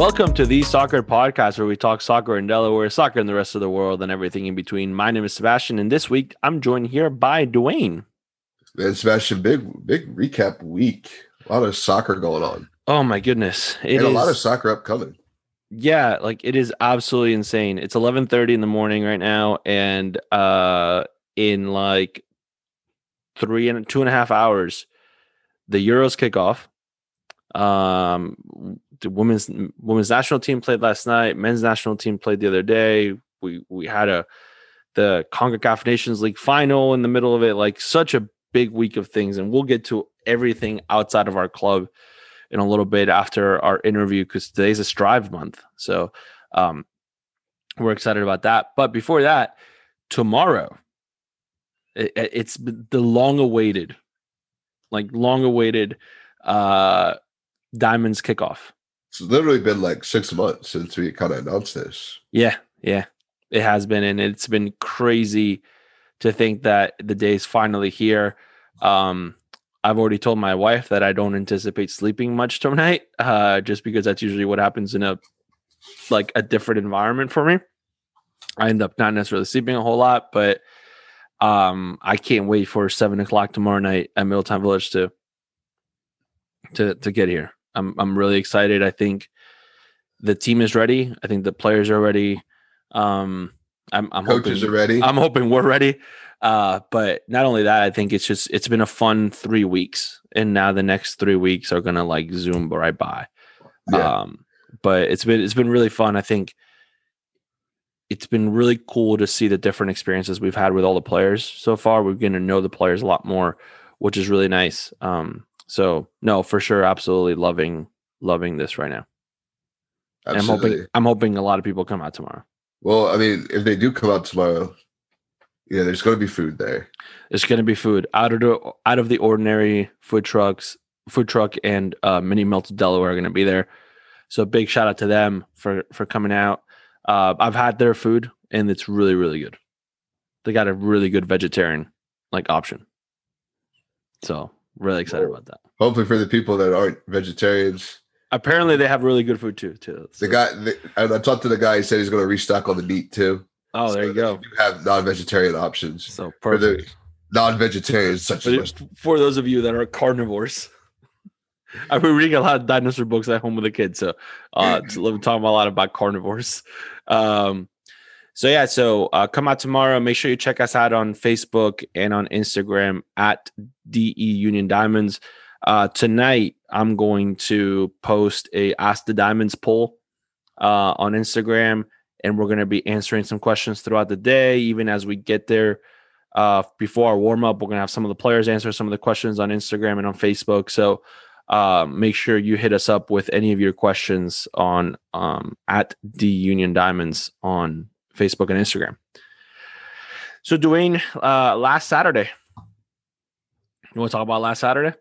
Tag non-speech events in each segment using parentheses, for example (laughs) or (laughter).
Welcome to the Soccer Podcast, where we talk soccer in Delaware, soccer in the rest of the world, and everything in between. My name is Sebastian, and this week I'm joined here by Dwayne. Man, Sebastian, big big recap week. A lot of soccer going on. Oh my goodness, it and is, a lot of soccer upcoming. Yeah, like it is absolutely insane. It's 11:30 in the morning right now, and uh, in like three and two and a half hours, the Euros kick off. Um, the women's women's national team played last night. Men's national team played the other day. We we had a the Concacaf Nations League final in the middle of it. Like such a big week of things, and we'll get to everything outside of our club in a little bit after our interview because today's a Strive month. So um, we're excited about that. But before that, tomorrow, it, it's the long awaited, like long awaited uh, Diamonds kickoff. It's literally been like six months since we kind of announced this. Yeah, yeah, it has been, and it's been crazy to think that the day is finally here. Um, I've already told my wife that I don't anticipate sleeping much tonight, (laughs) uh, just because that's usually what happens in a like a different environment for me. I end up not necessarily sleeping a whole lot, but um, I can't wait for seven o'clock tomorrow night at Middletown Village to to to get here. I'm I'm really excited. I think the team is ready. I think the players are ready. Um, I'm, I'm coaches hoping, are ready. I'm hoping we're ready. Uh, but not only that, I think it's just it's been a fun three weeks, and now the next three weeks are gonna like zoom right by. Yeah. Um, but it's been it's been really fun. I think it's been really cool to see the different experiences we've had with all the players so far. We're to know the players a lot more, which is really nice. Um, so no, for sure, absolutely loving loving this right now. I'm hoping I'm hoping a lot of people come out tomorrow. Well, I mean, if they do come out tomorrow, yeah, there's going to be food there. There's going to be food out of the out of the ordinary food trucks, food truck and uh, mini melted Delaware are going to be there. So big shout out to them for for coming out. Uh, I've had their food and it's really really good. They got a really good vegetarian like option. So Really excited about that. Hopefully, for the people that aren't vegetarians. Apparently, they have really good food too. Too. So. The guy, the, I talked to the guy. He said he's going to restock on the meat too. Oh, so there you go. You have non-vegetarian options. So perfect. For the non-vegetarians, such as for those of you that are carnivores. (laughs) I've been reading a lot of dinosaur books at home with the kids, so uh, (clears throat) talking a lot about carnivores. Um, so yeah, so uh, come out tomorrow. Make sure you check us out on Facebook and on Instagram at DE Union Diamonds. Uh, tonight, I'm going to post a Ask the Diamonds poll uh, on Instagram, and we're going to be answering some questions throughout the day, even as we get there. Uh, before our warm up, we're going to have some of the players answer some of the questions on Instagram and on Facebook. So uh, make sure you hit us up with any of your questions on um, at D Union Diamonds on Facebook and Instagram. So, Dwayne, uh, last Saturday, you want to talk about last Saturday?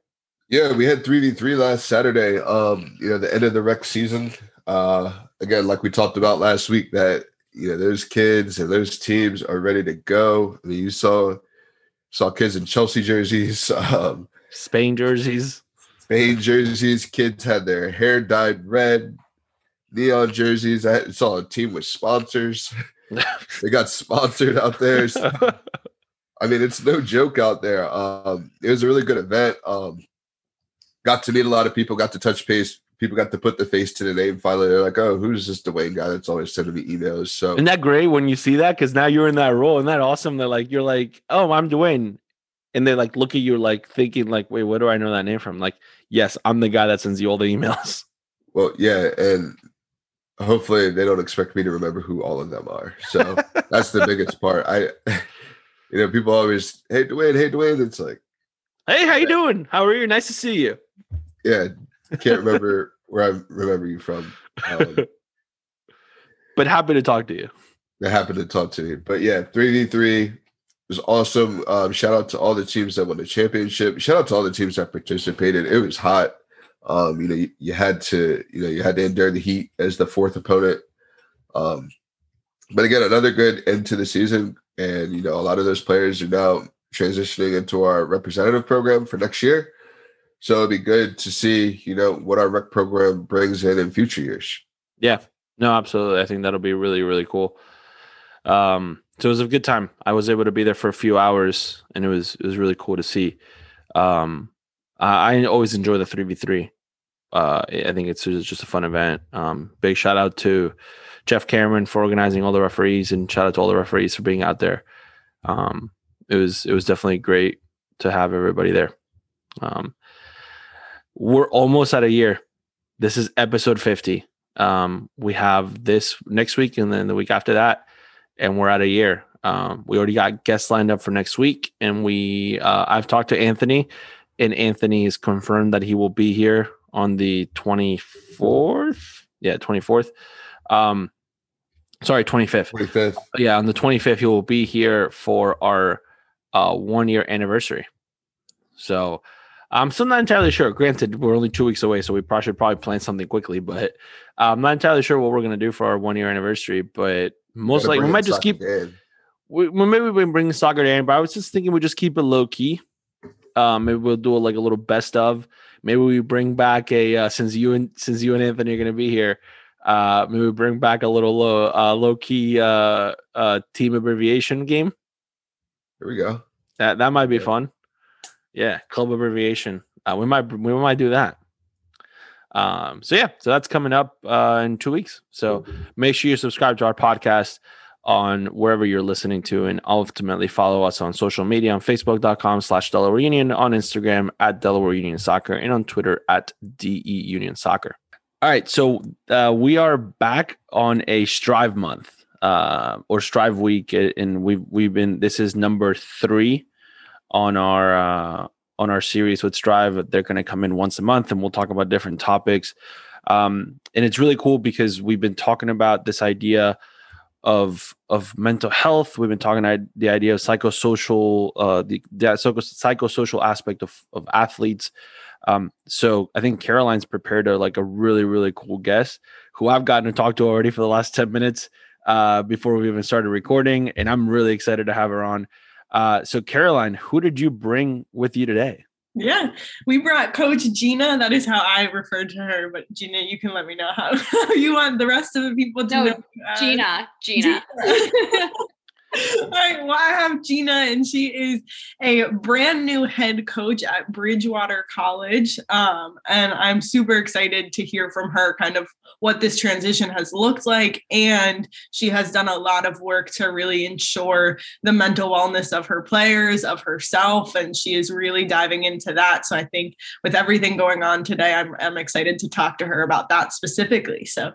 Yeah, we had 3v3 last Saturday. Um, you know, the end of the rec season. Uh, again, like we talked about last week, that you know, those kids and those teams are ready to go. I mean, you saw saw kids in Chelsea jerseys, (laughs) um, Spain jerseys, Spain jerseys. Kids had their hair dyed red, neon jerseys. I saw a team with sponsors. (laughs) they got sponsored out there. So, (laughs) I mean, it's no joke out there. Um, it was a really good event. Um, got to meet a lot of people, got to touch base. People got to put the face to the name. Finally, they're like, "Oh, who's this Dwayne guy that's always sending me emails?" So, isn't that great when you see that? Because now you're in that role. Isn't that awesome? That like you're like, "Oh, I'm Dwayne," and they like look at you like thinking like, "Wait, where do I know that name from?" Like, yes, I'm the guy that sends you all the emails. Well, yeah, and hopefully they don't expect me to remember who all of them are. So (laughs) that's the biggest part. I, (laughs) you know, people always, hey Dwayne, hey Dwayne. It's like, hey, how you doing? How are you? Nice to see you. Yeah, I can't (laughs) remember where I remember you from. Um, but happy to talk to you. Happy to talk to you. But yeah, three v three was awesome. Um, shout out to all the teams that won the championship. Shout out to all the teams that participated. It was hot. Um, you know, you, you, had to, you know, you had to endure the heat as the fourth opponent. Um, but again, another good end to the season, and you know, a lot of those players are now transitioning into our representative program for next year. So it'd be good to see, you know, what our rec program brings in in future years. Yeah, no, absolutely. I think that'll be really, really cool. Um, so it was a good time. I was able to be there for a few hours, and it was it was really cool to see. Um, I, I always enjoy the three v three. Uh, I think it's, just a fun event. Um, big shout out to Jeff Cameron for organizing all the referees, and shout out to all the referees for being out there. Um, it was it was definitely great to have everybody there. Um, we're almost at a year. This is episode fifty. Um, we have this next week, and then the week after that, and we're at a year. Um, we already got guests lined up for next week, and we uh, I've talked to Anthony, and Anthony has confirmed that he will be here on the twenty fourth. Yeah, twenty fourth. Um, sorry, twenty fifth. Twenty fifth. Yeah, on the twenty fifth, he will be here for our uh, one year anniversary. So I'm still not entirely sure. Granted, we're only two weeks away, so we probably should probably plan something quickly. But I'm not entirely sure what we're gonna do for our one year anniversary. But most likely, we might just keep. We, maybe we bring soccer in, but I was just thinking we just keep it low key. Um, maybe we'll do a, like a little best of. Maybe we bring back a uh, since you and since you and Anthony are gonna be here. Uh, maybe we bring back a little low uh, low key uh, uh, team abbreviation game. Here we go. That that might be yeah. fun. Yeah, club abbreviation. Uh, we might we might do that. Um, so yeah, so that's coming up uh, in two weeks. So make sure you subscribe to our podcast on wherever you're listening to and ultimately follow us on social media on facebook.com slash delaware union on instagram at delaware union soccer and on twitter at de union soccer all right so uh, we are back on a strive month uh, or strive week and we've we've been this is number three on our uh, on our series with Strive. They're going to come in once a month, and we'll talk about different topics. Um, and it's really cool because we've been talking about this idea of of mental health. We've been talking about the idea of psychosocial, uh, the, the psychosocial aspect of of athletes. Um, so I think Caroline's prepared a like a really really cool guest who I've gotten to talk to already for the last ten minutes uh, before we even started recording, and I'm really excited to have her on. Uh, so, Caroline, who did you bring with you today? Yeah, we brought Coach Gina. That is how I refer to her. But Gina, you can let me know how, (laughs) you want the rest of the people to no, know. Gina, Gina. Gina. (laughs) All right. Well, I have Gina, and she is a brand new head coach at Bridgewater College. Um, and I'm super excited to hear from her kind of what this transition has looked like. And she has done a lot of work to really ensure the mental wellness of her players, of herself. And she is really diving into that. So I think with everything going on today, I'm, I'm excited to talk to her about that specifically. So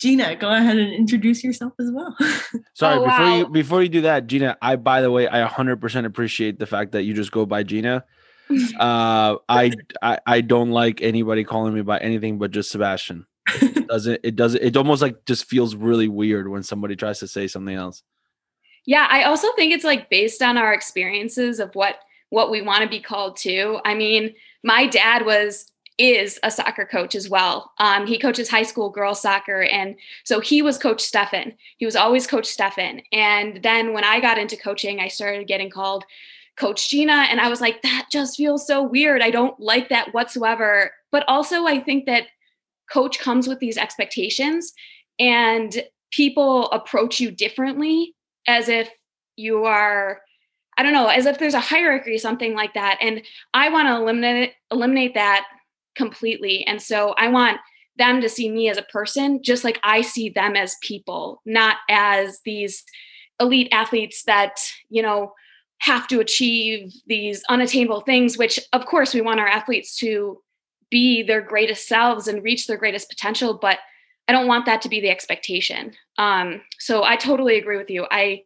Gina, go ahead and introduce yourself as well. (laughs) Sorry, oh, before you before you do that, Gina, I by the way, I 100% appreciate the fact that you just go by Gina. (laughs) uh, I, I I don't like anybody calling me by anything but just Sebastian. It (laughs) doesn't it doesn't it almost like just feels really weird when somebody tries to say something else. Yeah, I also think it's like based on our experiences of what what we want to be called to. I mean, my dad was is a soccer coach as well. Um, he coaches high school girls soccer. And so he was Coach Stefan. He was always Coach Stefan. And then when I got into coaching, I started getting called Coach Gina. And I was like, that just feels so weird. I don't like that whatsoever. But also, I think that coach comes with these expectations and people approach you differently as if you are I don't know, as if there's a hierarchy something like that. And I want to eliminate eliminate that completely. And so I want them to see me as a person, just like I see them as people, not as these elite athletes that, you know, have to achieve these unattainable things, which of course we want our athletes to be their greatest selves and reach their greatest potential. But I don't want that to be the expectation. Um, so I totally agree with you. I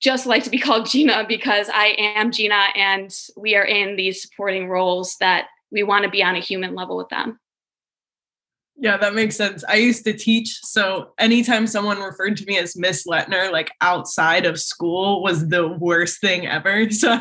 just like to be (laughs) called Gina because I am Gina and we are in these supporting roles that we want to be on a human level with them. Yeah, that makes sense. I used to teach. So anytime someone referred to me as Miss Letner, like outside of school, was the worst thing ever. (laughs) So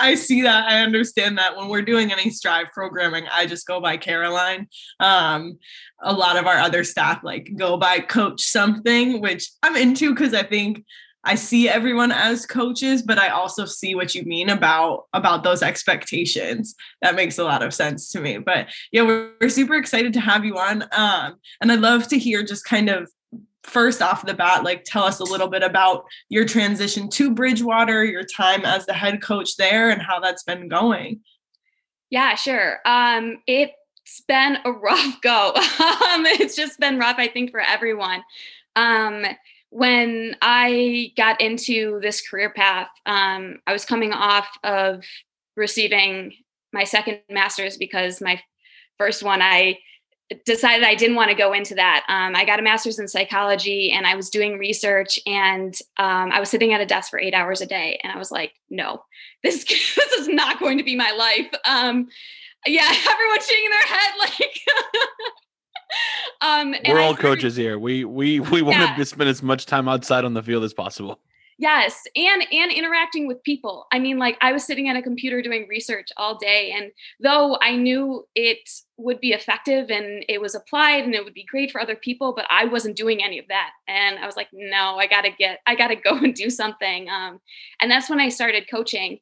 I see that. I understand that when we're doing any Strive programming, I just go by Caroline. Um, a lot of our other staff like go by Coach something, which I'm into because I think I see everyone as coaches, but I also see what you mean about about those expectations. That makes a lot of sense to me. But yeah, we're, we're super excited to have you on, um, and I'd love to hear just kind of first off the bat, like tell us a little bit about your transition to Bridgewater, your time as the head coach there, and how that's been going. Yeah, sure. Um, it's been a rough go. (laughs) um, it's just been rough, I think, for everyone. Um, when I got into this career path, um, I was coming off of receiving my second master's because my first one I decided I didn't want to go into that. Um, I got a master's in psychology and I was doing research and um, I was sitting at a desk for eight hours a day. And I was like, no, this, (laughs) this is not going to be my life. Um, yeah, (laughs) everyone's shaking their head like, (laughs) (laughs) um, we're all coaches here. We, we, we want yeah. to spend as much time outside on the field as possible. Yes, and and interacting with people. I mean, like I was sitting at a computer doing research all day, and though I knew it would be effective and it was applied and it would be great for other people, but I wasn't doing any of that. And I was like, no, I gotta get, I gotta go (laughs) and do something. Um, and that's when I started coaching.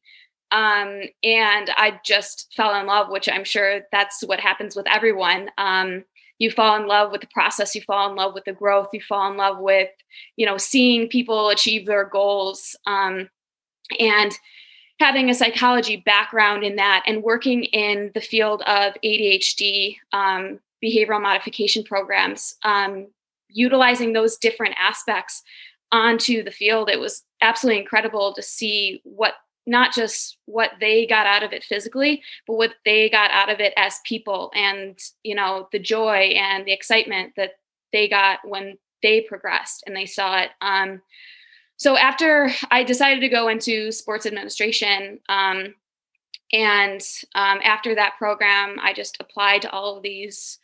Um, and I just fell in love, which I'm sure that's what happens with everyone. Um, you fall in love with the process you fall in love with the growth you fall in love with you know seeing people achieve their goals um, and having a psychology background in that and working in the field of adhd um, behavioral modification programs um, utilizing those different aspects onto the field it was absolutely incredible to see what not just what they got out of it physically but what they got out of it as people and you know the joy and the excitement that they got when they progressed and they saw it um, so after i decided to go into sports administration um, and um, after that program i just applied to all of these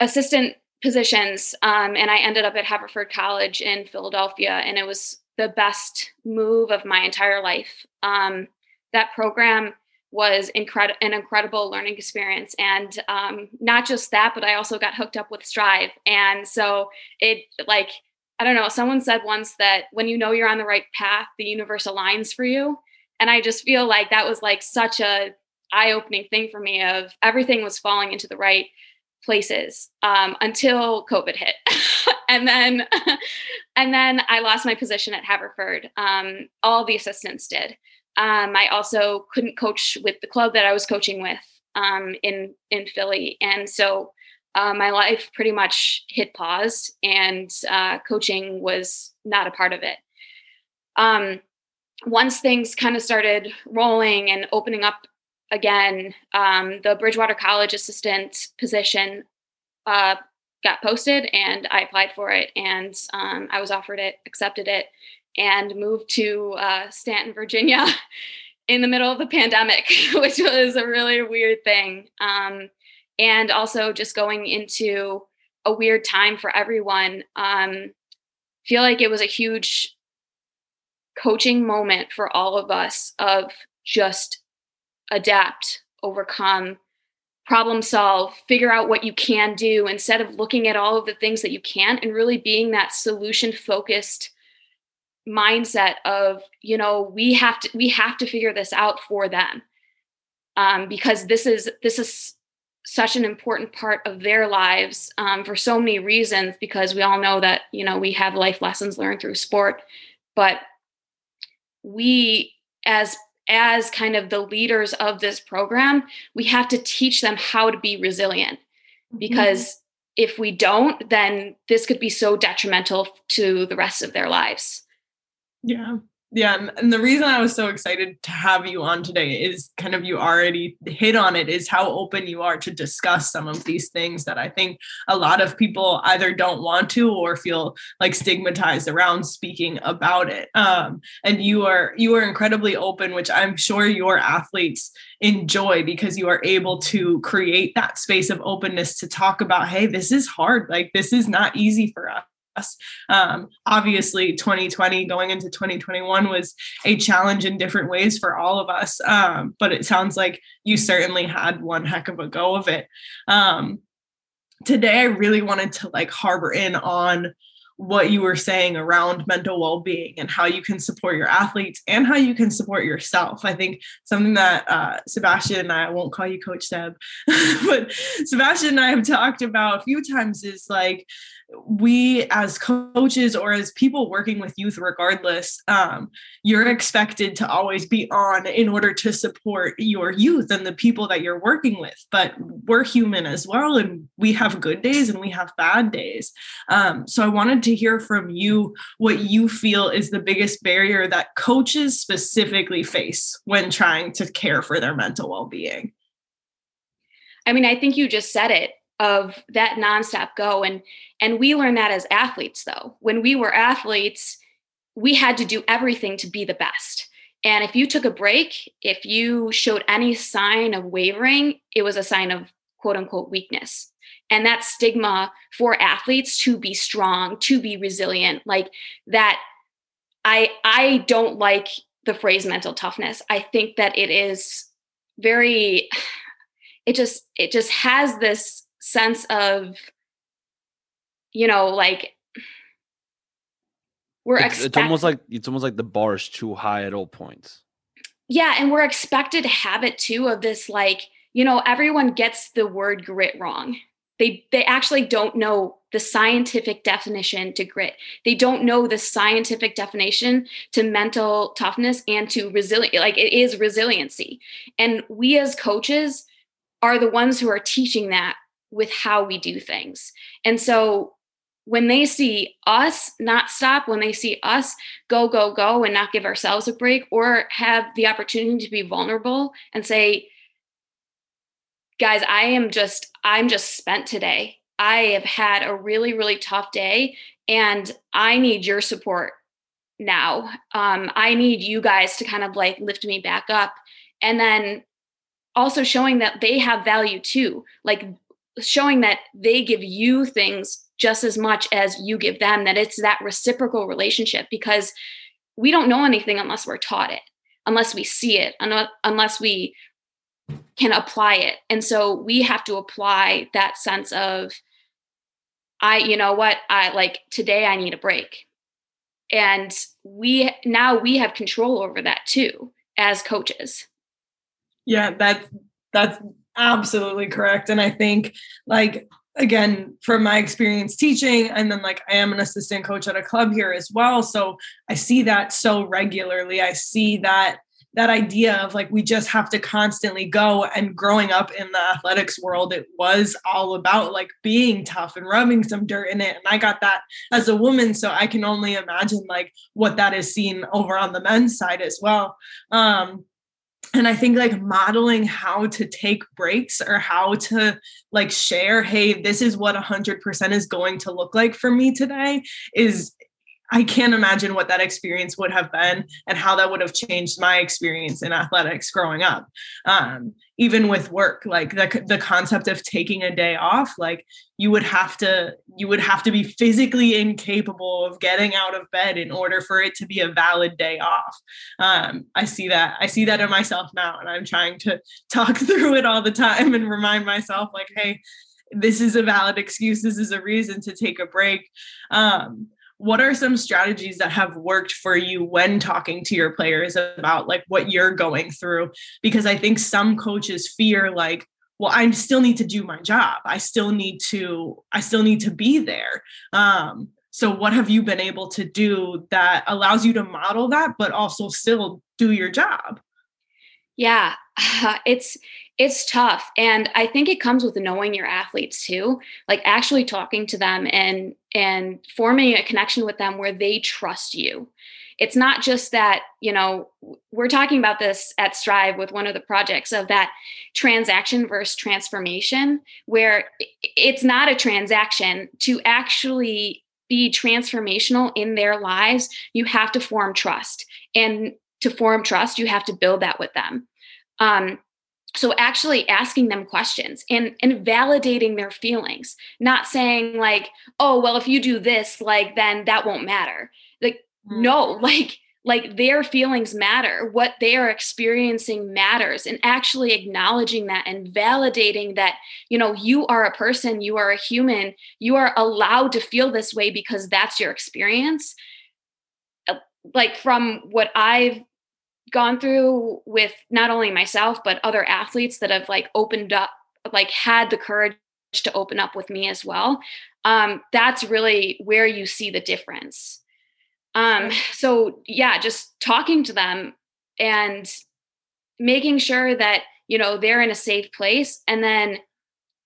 assistant positions um, and i ended up at haverford college in philadelphia and it was the best move of my entire life. Um, that program was an incredible learning experience, and um, not just that, but I also got hooked up with Strive, and so it like I don't know. Someone said once that when you know you're on the right path, the universe aligns for you, and I just feel like that was like such a eye-opening thing for me. Of everything was falling into the right places um, until COVID hit, (laughs) and then (laughs) and then I lost my position at Haverford. Um, all the assistants did. Um, I also couldn't coach with the club that I was coaching with um, in in Philly, and so uh, my life pretty much hit pause, and uh, coaching was not a part of it. Um, once things kind of started rolling and opening up again, um, the Bridgewater College assistant position uh, got posted and I applied for it and um, I was offered it, accepted it, and moved to uh, Staunton, Virginia (laughs) in the middle of the pandemic, (laughs) which was a really weird thing. Um, and also just going into a weird time for everyone. Um, feel like it was a huge coaching moment for all of us of just adapt, overcome, problem solve, figure out what you can do instead of looking at all of the things that you can't and really being that solution focused mindset of you know we have to we have to figure this out for them um, because this is this is such an important part of their lives um, for so many reasons because we all know that you know we have life lessons learned through sport but we as as kind of the leaders of this program, we have to teach them how to be resilient mm-hmm. because mm-hmm. if we don't, then this could be so detrimental to the rest of their lives. Yeah. Yeah, and the reason I was so excited to have you on today is kind of you already hit on it is how open you are to discuss some of these things that I think a lot of people either don't want to or feel like stigmatized around speaking about it. Um, and you are you are incredibly open, which I'm sure your athletes enjoy because you are able to create that space of openness to talk about, hey, this is hard, like this is not easy for us us. Um, obviously, 2020 going into 2021 was a challenge in different ways for all of us. Um, but it sounds like you certainly had one heck of a go of it. Um, today, I really wanted to like harbor in on what you were saying around mental well-being and how you can support your athletes and how you can support yourself. I think something that uh, sebastian and i, I won't call you coach seb (laughs) but sebastian and i have talked about a few times is like we as coaches or as people working with youth regardless um, you're expected to always be on in order to support your youth and the people that you're working with but we're human as well and we have good days and we have bad days. Um, so i wanted to hear from you what you feel is the biggest barrier that coaches specifically face when trying to care for their mental well-being. I mean i think you just said it of that nonstop go and and we learn that as athletes though. When we were athletes we had to do everything to be the best. And if you took a break if you showed any sign of wavering it was a sign of quote unquote weakness and that stigma for athletes to be strong to be resilient like that i i don't like the phrase mental toughness. I think that it is very (sighs) it just it just has this sense of you know like (sighs) we're it's, expect- it's almost like it's almost like the bar is too high at all points. Yeah and we're expected to have it too of this like you know everyone gets the word grit wrong they they actually don't know the scientific definition to grit they don't know the scientific definition to mental toughness and to resilient like it is resiliency and we as coaches are the ones who are teaching that with how we do things. And so when they see us not stop, when they see us go, go, go and not give ourselves a break or have the opportunity to be vulnerable and say, guys, I am just, I'm just spent today. I have had a really, really tough day and I need your support now. Um, I need you guys to kind of like lift me back up. And then also showing that they have value too. Like showing that they give you things just as much as you give them that it's that reciprocal relationship because we don't know anything unless we're taught it unless we see it unless we can apply it. And so we have to apply that sense of i you know what? I like today i need a break. And we now we have control over that too as coaches. Yeah that's that's absolutely correct. And I think like again from my experience teaching and then like i am an assistant coach at a club here as well so i see that so regularly. I see that that idea of like we just have to constantly go and growing up in the athletics world it was all about like being tough and rubbing some dirt in it and i got that as a woman so i can only imagine like what that is seen over on the men's side as well. Um and i think like modeling how to take breaks or how to like share hey this is what 100% is going to look like for me today is I can't imagine what that experience would have been and how that would have changed my experience in athletics growing up. Um, even with work, like the the concept of taking a day off, like you would have to you would have to be physically incapable of getting out of bed in order for it to be a valid day off. Um, I see that I see that in myself now, and I'm trying to talk (laughs) through it all the time and remind myself, like, hey, this is a valid excuse. This is a reason to take a break. Um, what are some strategies that have worked for you when talking to your players about like what you're going through? Because i think some coaches fear like well i still need to do my job. I still need to i still need to be there. Um so what have you been able to do that allows you to model that but also still do your job? Yeah (laughs) it's it's tough and i think it comes with knowing your athletes too like actually talking to them and and forming a connection with them where they trust you. It's not just that you know we're talking about this at strive with one of the projects of that transaction versus transformation where it's not a transaction. To actually be transformational in their lives you have to form trust. And to form trust you have to build that with them. Um, so actually asking them questions and and validating their feelings not saying like oh well if you do this like then that won't matter. Like mm-hmm. no (laughs) like like their feelings matter. What they are experiencing matters and actually acknowledging that and validating that you know you are a person you are a human you are allowed to feel this way because that's your experience. Uh, like from what i've gone through with not only myself but other athletes that have like opened up like had the courage to open up with me as well um, that's really where you see the difference. Um, so yeah, just talking to them and making sure that you know they're in a safe place, and then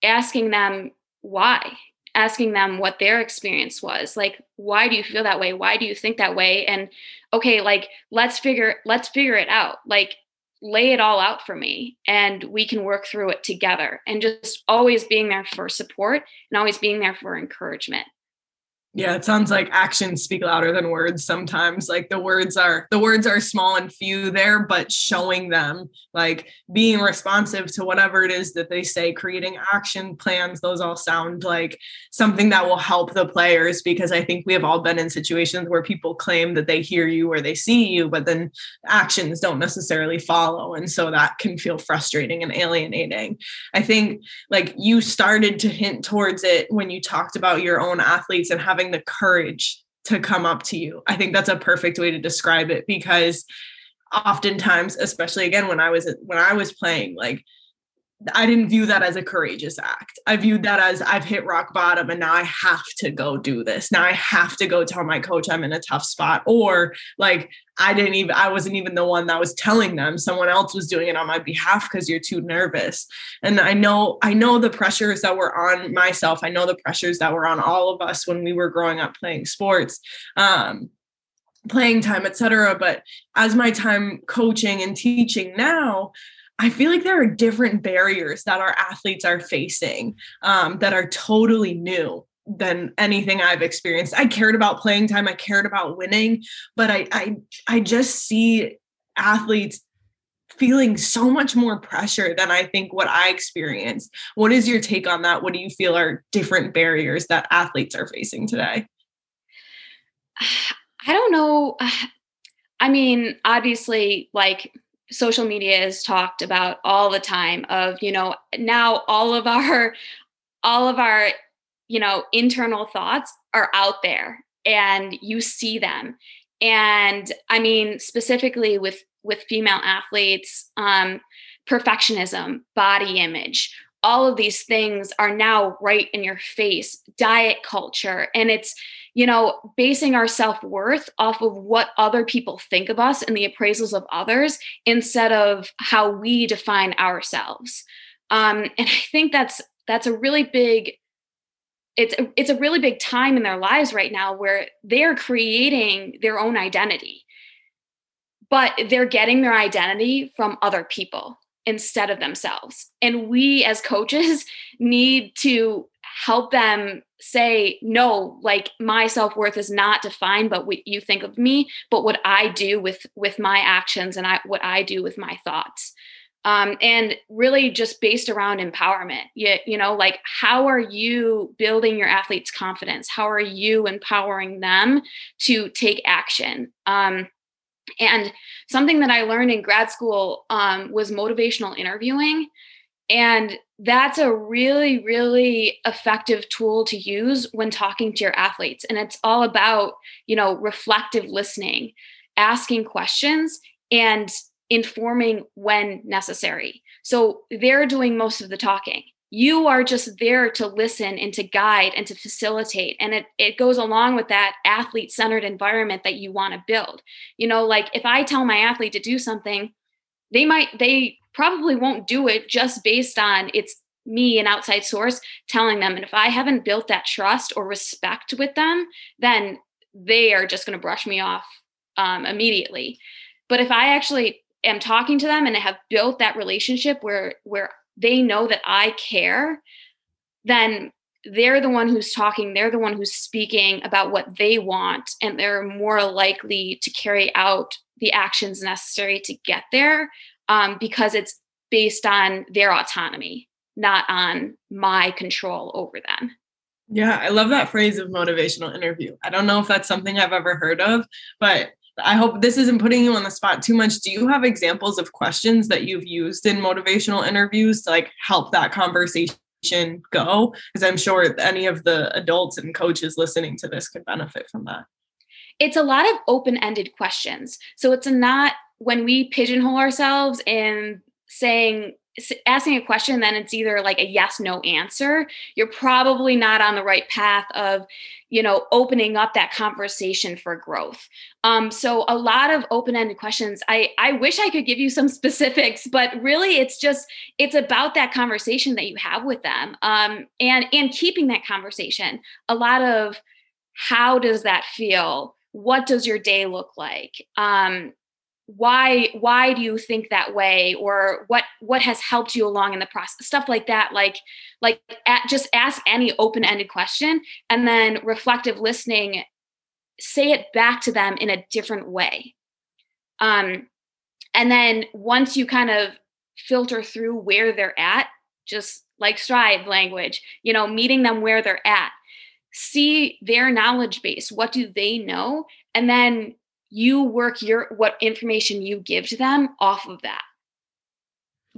asking them why, asking them what their experience was. Like, why do you feel that way? Why do you think that way? And okay, like let's figure let's figure it out. Like lay it all out for me and we can work through it together and just always being there for support and always being there for encouragement yeah, it sounds like actions speak louder than words sometimes. Like the words are the words are small and few there, but showing them, like being responsive to whatever it is that they say, creating action plans, those all sound like something that will help the players because I think we have all been in situations where people claim that they hear you or they see you, but then actions don't necessarily follow. And so that can feel frustrating and alienating. I think like you started to hint towards it when you talked about your own athletes and having having the courage to come up to you. I think that's a perfect way to describe it because oftentimes, especially again when I was when I was playing, like I didn't view that as a courageous act. I viewed that as I've hit rock bottom and now I have to go do this. Now I have to go tell my coach I'm in a tough spot. Or like I didn't even, I wasn't even the one that was telling them. Someone else was doing it on my behalf because you're too nervous. And I know, I know the pressures that were on myself. I know the pressures that were on all of us when we were growing up playing sports. Um, playing time etc but as my time coaching and teaching now I feel like there are different barriers that our athletes are facing um, that are totally new than anything I've experienced. I cared about playing time, I cared about winning, but I I I just see athletes feeling so much more pressure than I think what I experienced. What is your take on that? What do you feel are different barriers that athletes are facing today? (sighs) I don't know. (sighs) I mean, obviously, like social media is talked about all the time of you know now all of our all of our you know internal thoughts are out there and you see them. And i mean specifically with with female athletes um perfectionism body image all of these things are now right in your face diet culture. And it's you know, basing our self worth off of what other people think of us and the appraisals of others instead of how we define ourselves. Um, and I think that's that's a really big it's it's a really big time in their lives right now where they're creating their own identity but they're getting their identity from other people instead of themselves and we as coaches (laughs) need to help them say no like my self-worth is not defined but what you think of me but what i do with with my actions and i what i do with my thoughts. Um, and really just based around empowerment. You, you know like how are you building your athletes confidence? How are you empowering them to take action? Um, and something that i learned in grad school um, was motivational interviewing. And that's a really, really effective tool to use when talking to your athletes. And it's all about, you know, reflective listening, asking questions, and informing when necessary. So they're doing most of the talking. You are just there to listen and to guide and to facilitate. And it, it goes along with that athlete centered environment that you want to build. You know, like if I tell my athlete to do something, they might, they probably won't do it just based on it's me, an outside source, telling them. And if I haven't built that trust or respect with them, then they are just going to brush me off um, immediately. But if I actually am talking to them and I have built that relationship where where they know that I care, then they're the one who's talking, they're the one who's speaking about what they want, and they're more likely to carry out the actions necessary to get there um, because it's based on their autonomy, not on my control over them. Yeah, I love that phrase of motivational interview. I don't know if that's something I've ever heard of, but I hope this isn't putting you on the spot too much. Do you have examples of questions that you've used in motivational interviews to like help that conversation go? Because I'm sure any of the adults and coaches listening to this could benefit from that. It's a lot of open ended questions. So it's not when we pigeonhole ourselves in saying asking a question then it's either like a yes no answer you're probably not on the right path of you know opening up that conversation for growth. Um, so a lot of open-ended questions. I i wish i could give you some (laughs) specifics but really it's just it's about that conversation that you have with them um, and and keeping that conversation. A lot of how does that feel? What does your day look like? Um, why why do you think that way? Or what what has helped you along in the process? Stuff like that like like at, just ask any open-ended question and then reflective listening say it back to them in a different way. Um and then once you kind of filter through where they're at just like strive language you know meeting them where they're at. See their knowledge base. What do they know? And then you work your what information you give to them off of that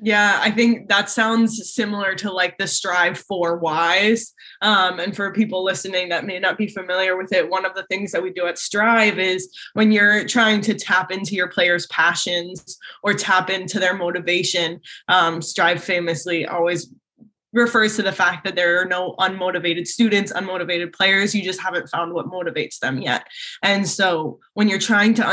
yeah, I think that sounds similar to like the strive four whys. Um, and for people listening that may not be familiar with it, one of the things that we do at Strive is when you're trying to tap into your players' passions or tap into their motivation, um, Strive famously always refers to the fact that there are no unmotivated students, unmotivated players. You just haven't found what motivates them yet. And so when you're trying to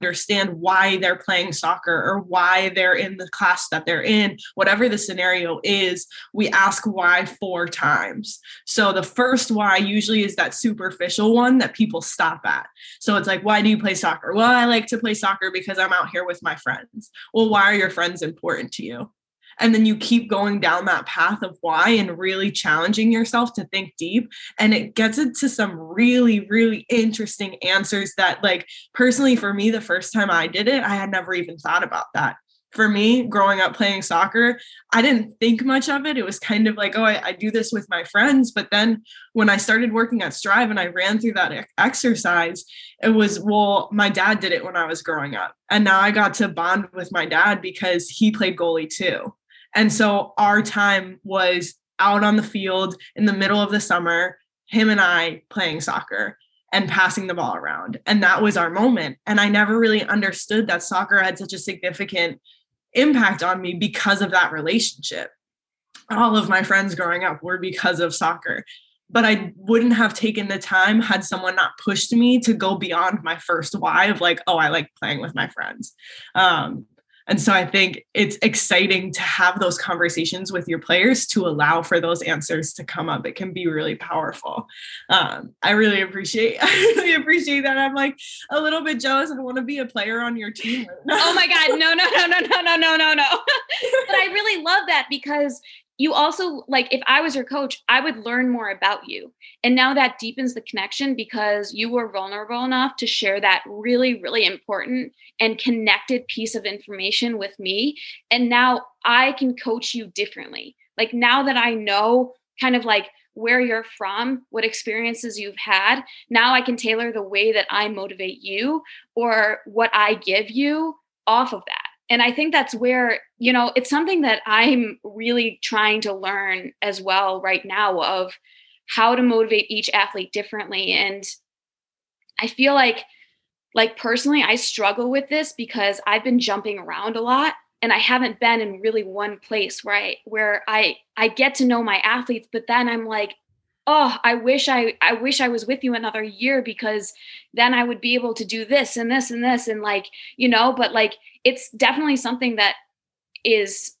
understand why they're playing soccer or why they're in the class that they're in, whatever the scenario is, we ask why four times. So the first why usually is that superficial one that people stop at. So it's like, why do you play soccer? Well, I like to play soccer because I'm out here with my friends. Well, why are your friends important to you? And then you keep going down that path of why and really challenging yourself to think deep. And it gets into some really really interesting answers that like personally for me the first time i did it i had never even thought about that. For me growing up playing soccer i didn't think much of it. It was kind of like oh I, I, do this with my friends. But then when i started working at strive and i ran through that exercise it was well my dad did it when i was growing up. And now i got to bond with my dad because he played goalie too and so our time was out on the field in the middle of the summer, him and I playing soccer and passing the ball around. And that was our moment. And I never really understood that soccer had such a significant impact on me because of that relationship. All of my friends growing up were because of soccer. But I wouldn't have taken the time had someone not pushed me to go beyond my first why of like, oh, I like playing with my friends. Um, and so I think it's exciting to have those conversations with your players to allow for those answers to come up. It can be really powerful. Um, I really appreciate, (laughs) I really appreciate that. I'm like a little bit jealous and want to be a player on your team. oh my God. No, no, no, no, no, no, no, no, no. (laughs) but I really love that because you also like if i was your coach i would learn more about you. And now that deepens the connection because you were vulnerable enough to share that really really important and connected piece of information with me. And now i can coach you differently. Like now that i know kind of like where you're from what experiences you've had now i can tailor the way that i motivate you or what i give you off of that and i think that's where you know it's something that i'm really trying to learn as well right now of how to motivate each athlete differently. And i feel like like personally i struggle with this because i've been jumping around a lot and i haven't been in really one place where i where i i get to know my athletes but then i'm like oh i wish i i wish i was with you another year because then i would be able to do this and this and this and like you know but like it's definitely something that is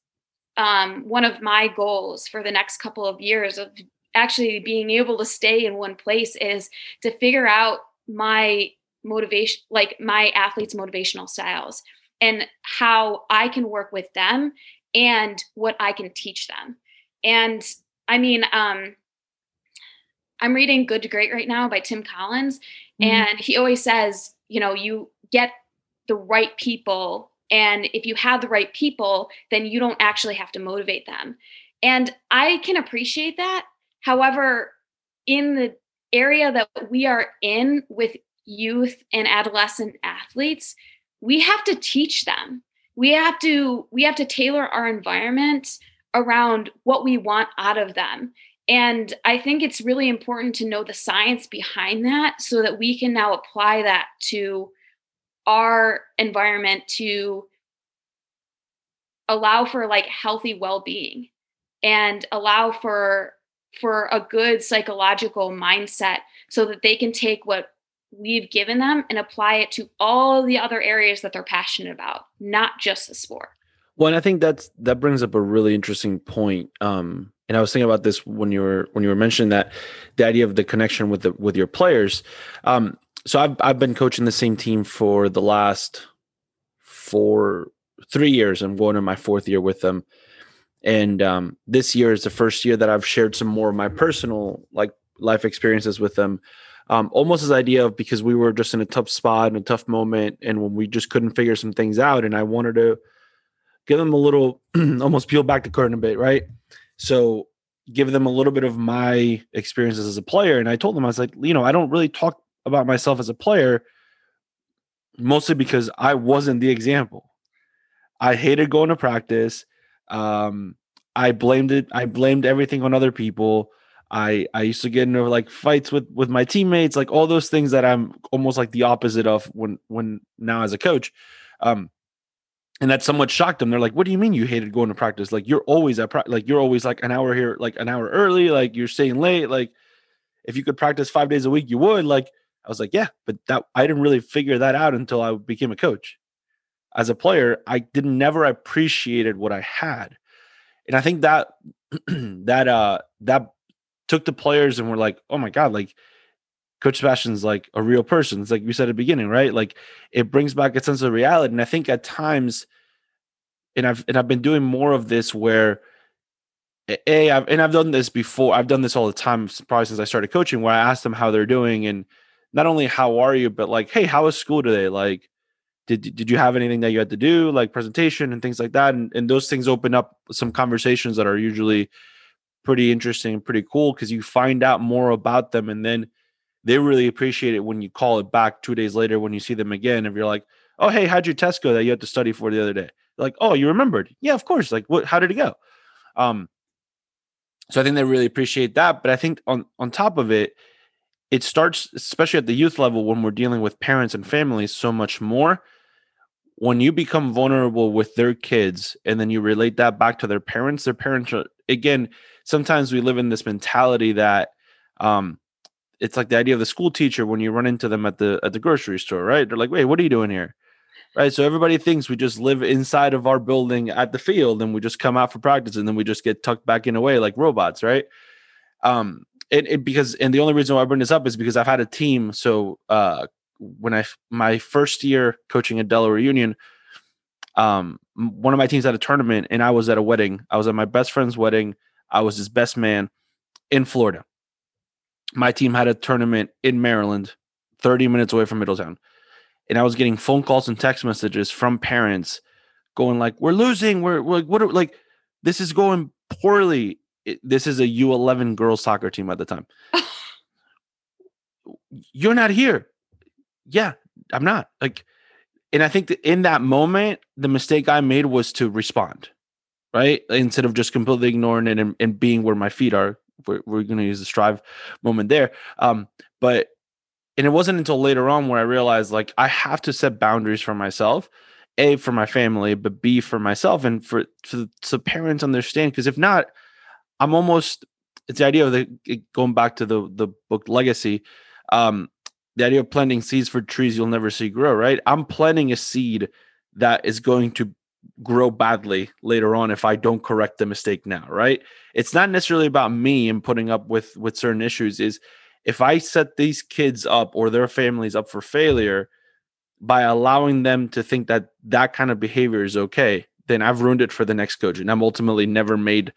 um, one of my goals for the next couple of years of actually being able to stay in one place is to figure out my motivation like my athletes motivational styles and how i can work with them and what i can teach them and i mean um I'm reading Good to Great right now by Tim Collins. Mm-hmm. And he always says, you know, you get the right people. And if you have the right people, then you don't actually have to motivate them. And I can appreciate that. However, in the area that we are in with youth and adolescent athletes, we have to teach them. We have to we have to tailor our environment around what we want out of them. And I think it's really important to know the science behind that so that we can now apply that to our environment to allow for like healthy well-being and allow for for a good psychological mindset so that they can take what we've given them and apply it to all the other areas that they're passionate about, not just the sport. Well, and I think that's that brings up a really interesting point. Um, and I was thinking about this when you were when you were mentioning that the idea of the connection with the with your players. Um, so I've I've been coaching the same team for the last four three years. I'm going in my fourth year with them, and um, this year is the first year that I've shared some more of my personal like life experiences with them. Um, almost as idea of because we were just in a tough spot and a tough moment, and when we just couldn't figure some things out, and I wanted to give them a little (clears throat) almost peel back the curtain a bit, right? So give them a little bit of my experiences as a player. And I told them, I was like, you know, I don't really talk about myself as a player, mostly because I wasn't the example. I hated going to practice. Um, I blamed it. I blamed everything on other people. I I used to get into like fights with with my teammates, like all those things that I'm almost like the opposite of when when now as a coach. Um, and that somewhat shocked them. They're like, "What do you mean you hated going to practice? Like you're always at practice. Like you're always like an hour here, like an hour early. Like you're staying late. Like if you could practice five days a week, you would." Like I was like, "Yeah," but that I didn't really figure that out until I became a coach. As a player, I didn't never appreciated what I had, and I think that (clears throat) that uh that took the players and were like, "Oh my god!" Like Coach Sebastian's like a real person. It's like we said at the beginning, right? Like it brings back a sense of reality. And I think at times, and I've and I've been doing more of this where a I've and I've done this before. I've done this all the time, probably since I started coaching, where I ask them how they're doing, and not only how are you, but like, hey, how was school today? Like, did did you have anything that you had to do, like presentation and things like that? And and those things open up some conversations that are usually pretty interesting and pretty cool because you find out more about them, and then they really appreciate it when you call it back two days later when you see them again. If you're like, oh, hey, how'd your test go that you had to study for the other day? Like, oh, you remembered? Yeah, of course. Like, what? How did it go? Um, so I think they really appreciate that. But I think on on top of it, it starts, especially at the youth level, when we're dealing with parents and families, so much more. When you become vulnerable with their kids, and then you relate that back to their parents, their parents are again. Sometimes we live in this mentality that um, it's like the idea of the school teacher when you run into them at the at the grocery store, right? They're like, "Wait, what are you doing here?" Right? So everybody thinks we just live inside of our building at the field and we just come out for practice and then we just get tucked back in away like robots, right? Um it, it because and the only reason why I bring this up is because I've had a team so uh when I my first year coaching at Delaware Union um one of my teams had a tournament and I was at a wedding. I was at my best friend's wedding. I was his best man in Florida my team had a tournament in Maryland, 30 minutes away from Middletown. And I was getting phone calls and text messages from parents going like, "We're losing. We're, we're like, what? Are, like, this is going poorly." It, this is a U11 girls soccer team at the time. (laughs) You're not here. Yeah, I'm not. Like, and I think that in that moment, the mistake I made was to respond, right? Instead of just completely ignoring it and, and being where my feet are we're, we're going to use the strive moment there. Um, but and it wasn't until later on where I realized like I have to set boundaries for myself, a for my family, but b for myself and for so, so parents understand. Because if not, I'm almost it's the idea of the going back to the the book legacy. Um, the idea of planting seeds for trees you'll never see grow. Right, I'm planting a seed that is going to grow badly later on if I don't correct the mistake now, right? It's not necessarily about me and putting up with with certain issues is if I set these kids up or their families up for failure by allowing them to think that that kind of behavior is okay, then I've ruined it for the next coach and I'm ultimately never made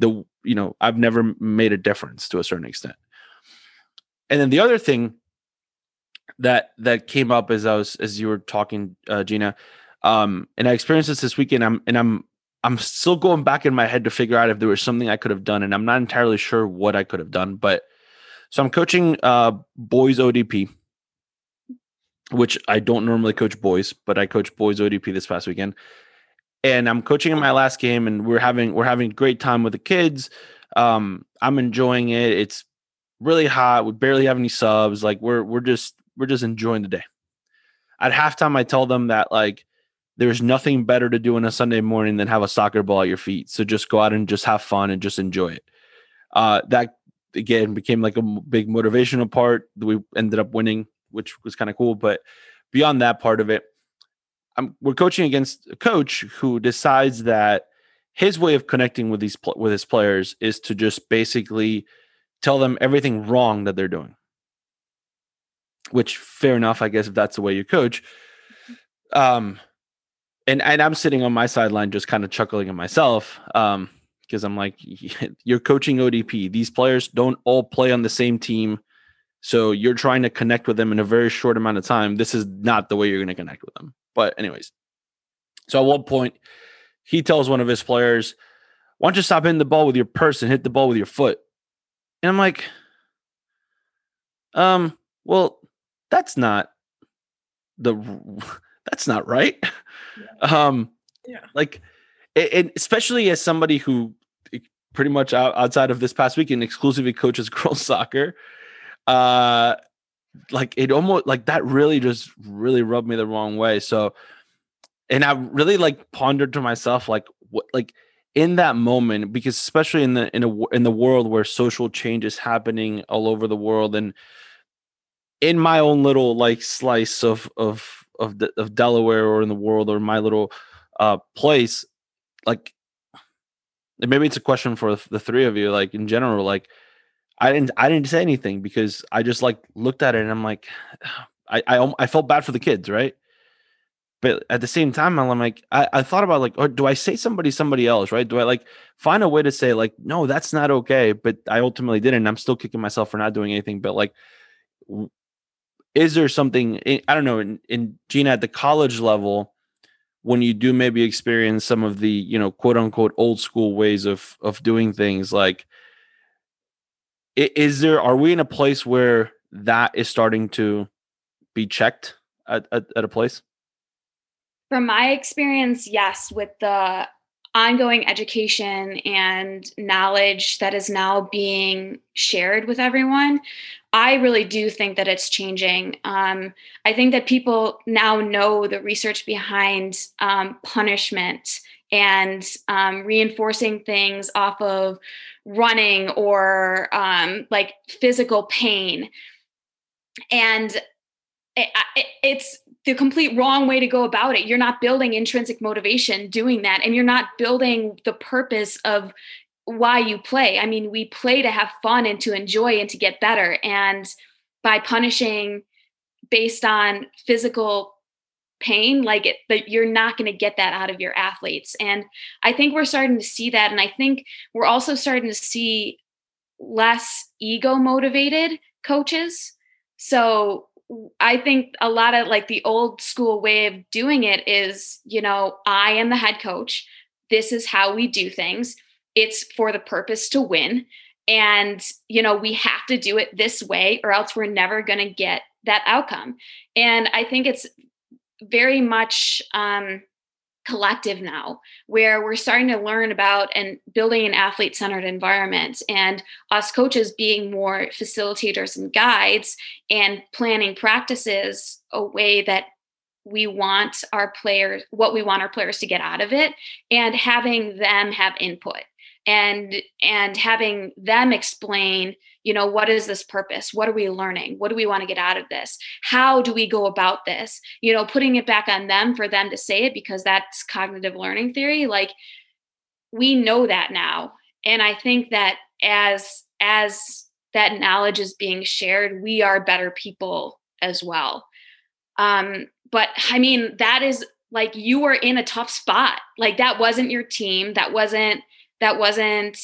the you know, I've never made a difference to a certain extent. And then the other thing that that came up as I was as you were talking uh, Gina um, and I experienced this this weekend. I'm and I'm I'm still going back in my head to figure out if there was something I could have done, and I'm not entirely sure what I could have done. But so I'm coaching uh, boys ODP, which I don't normally coach boys, but I coach boys ODP this past weekend, and I'm coaching in my last game, and we're having we're having a great time with the kids. Um, I'm enjoying it. It's really hot. We barely have any subs. Like we're we're just we're just enjoying the day. At halftime, I tell them that like there's nothing better to do on a Sunday morning than have a soccer ball at your feet. So just go out and just have fun and just enjoy it. Uh, that again became like a big motivational part. We ended up winning, which was kind of cool. But beyond that part of it, I'm, we're coaching against a coach who decides that his way of connecting with these with his players is to just basically tell them everything wrong that they're doing. Which fair enough, I guess, if that's the way you coach. Um, and and I'm sitting on my sideline just kind of chuckling at myself um because I'm like (laughs) you're coaching ODP these players don't all play on the same team so you're trying to connect with them in a very short amount of time this is not the way you're going to connect with them but anyways so at one point he tells one of his players why don't you stop hitting the ball with your purse and hit the ball with your foot? And I'm like um well that's not the (laughs) that's not right. Um, yeah. Like, and especially as somebody who pretty much outside of this past weekend exclusively coaches (laughs) girls soccer, uh, like it almost like that really just really rubbed me the wrong way. So, and I really like pondered to myself like what like in that moment because especially in the in a in the world where social change is happening all over the world and in my own little like slice of of of the, of Delaware or in the world or my little uh, place, like maybe it's a question for the three of you. Like in general, like I didn't I didn't say anything because I just like looked at it and I'm like, (sighs) I I, I felt bad for the kids, right? But at the same time, I'm like, I, I thought about like, or do I say somebody somebody else, right? Do I like find a way to say like, no, that's not okay? But I ultimately didn't. I'm still kicking myself for not doing anything. But like, is there something eh, i don't know in, in gina at the college level when you do maybe experience some of the you know quote unquote old school ways of of doing things like is there are we in a place where that is starting to be checked at, at, at a place from my experience yes with the ongoing education and knowledge that is now being shared with everyone I really do think that it's changing. Um, I think that people now know the research behind um, punishment and um, reinforcing things off of running or um, like physical pain. And it, it, it's the complete wrong way to go about it. You're not building intrinsic motivation doing that, and you're not building the purpose of why you play. I mean, we play to have fun and to enjoy and to get better. And by punishing based on physical pain, like it, but you're not going to get that out of your athletes. And I think we're starting to see that. And I think we're also starting to see less ego motivated coaches. So I think a lot of like the old school way of doing it is, you know, I am the head coach. This is how we do things it's for the purpose to win and you know we have to do it this way or else we're never going to get that outcome and i think it's very much um, collective now where we're starting to learn about and building an athlete centered environment and us coaches being more facilitators and guides and planning practices a way that we want our players what we want our players to get out of it and having them have input and and having them explain you know what is this purpose? What are we learning? What do we want to get out of this? How do we go about this? You know putting it back on them for them to say it because that's cognitive learning theory like we know that now. And i think that as as that knowledge is being shared we are better people as well. Um but i mean that is like you were in a tough spot. Like that wasn't your team. That wasn't that wasn't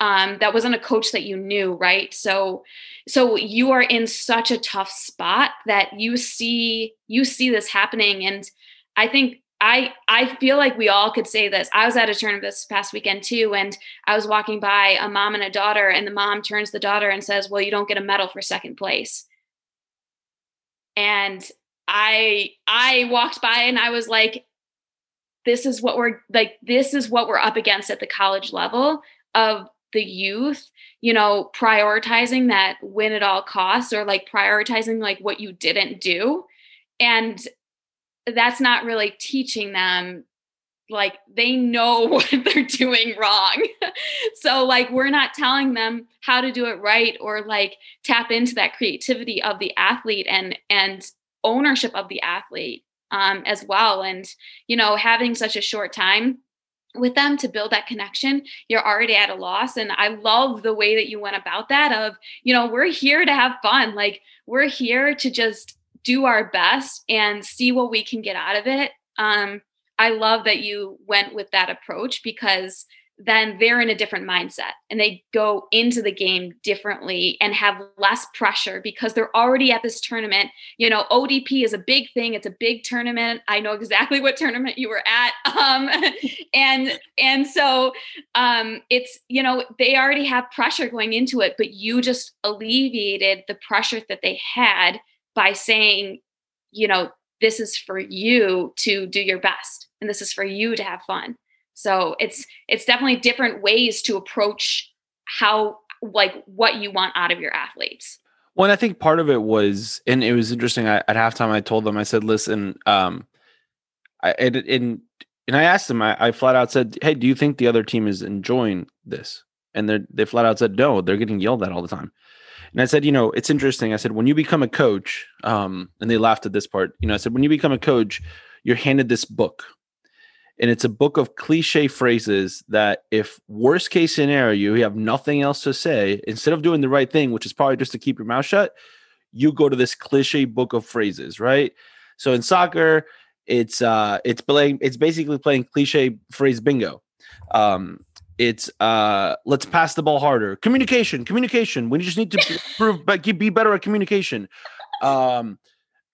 um, that wasn't a coach that you knew right? So so you are in such a tough spot that you see you see this happening. And i think i i feel like we all could say this. I was at a tournament this past weekend too and i was walking by a mom and a daughter and the mom turns the daughter and says well you don't get a medal for second place. And i i walked by and i was like this is what we're like this is what we're up against at the college level of the youth you know prioritizing that win at all costs or like prioritizing like what you didn't do and that's not really teaching them like they know (laughs) what they're doing wrong. (laughs) so like we're not telling them how to do it right or like tap into that creativity of the athlete and and ownership of the athlete um, as well. And you know, having such a short time with them to build that connection you're already at a loss. And i love the way that you went about that of you know we're here to have fun. Like we're here to just do our best and see what we can get out of it. Um, I love that you went with that approach because then they're in a different mindset and they go into the game differently and have less pressure because they're already at this tournament. You know, ODP is a big thing. It's a big tournament. I know exactly what tournament you were at. (laughs) Um, and and so um, it's you know they already have pressure going into it, but you just alleviated the pressure that they had by saying, you know, this is for you to do your best and this is for you to have fun so it's it's definitely different ways to approach how like what you want out of your athletes well i think part of it was and it was interesting I, at halftime i told them i said listen um i and, and and i asked them I, I flat out said hey do you think the other team is enjoying this and they they flat out said no they're getting yelled at all the time and I said, you know, it's interesting. I said, when you become a coach, um, and they laughed at this part, you know, I said, when you become a coach, you're handed this book. And it's a book of cliche phrases that, if worst case scenario, you have nothing else to say, instead of doing the right thing, which is probably just to keep your mouth shut, you go to this cliche book of phrases, right? So in soccer, it's uh it's playing it's basically playing cliche phrase bingo. Um, it's uh let's pass the ball harder communication communication we just need to (laughs) improve but be better at communication um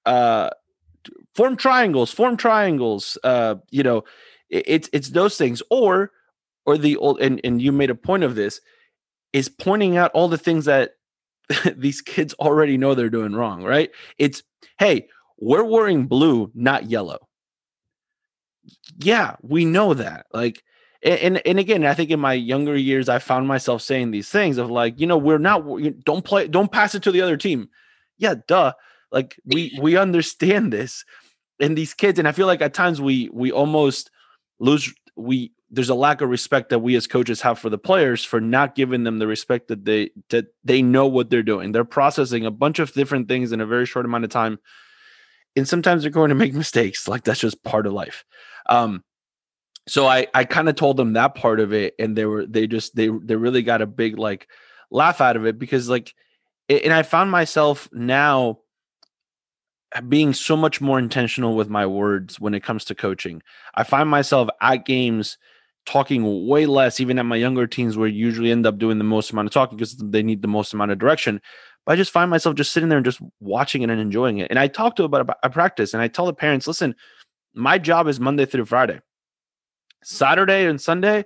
uh form triangles form triangles uh you know it's it's those things or or the old and and you made a point of this is pointing out all the things that (laughs) these kids already know they're doing wrong right it's hey we're wearing blue not yellow yeah we know that like and, and again, I think in my younger years, I found myself saying these things of like, you know, we're not don't play, don't pass it to the other team. Yeah, duh. Like we we understand this, and these kids, and I feel like at times we we almost lose we there's a lack of respect that we as coaches have for the players for not giving them the respect that they that they know what they're doing. They're processing a bunch of different things in a very short amount of time. And sometimes they're going to make (laughs) mistakes. Like that's just part of life. Um, so I I kind of told them that part of it, and they were they just they they really got a big like laugh out of it because like, and I found myself now being so much more intentional with my words when it comes to coaching. I find myself at games talking way less, even at my younger teams, where you usually end up doing the most amount of talking because they need the most amount of direction. But I just find myself just sitting there and just watching it and enjoying it. And I talk to about a practice, and I tell the parents, listen, my job is Monday through Friday. Saturday and Sunday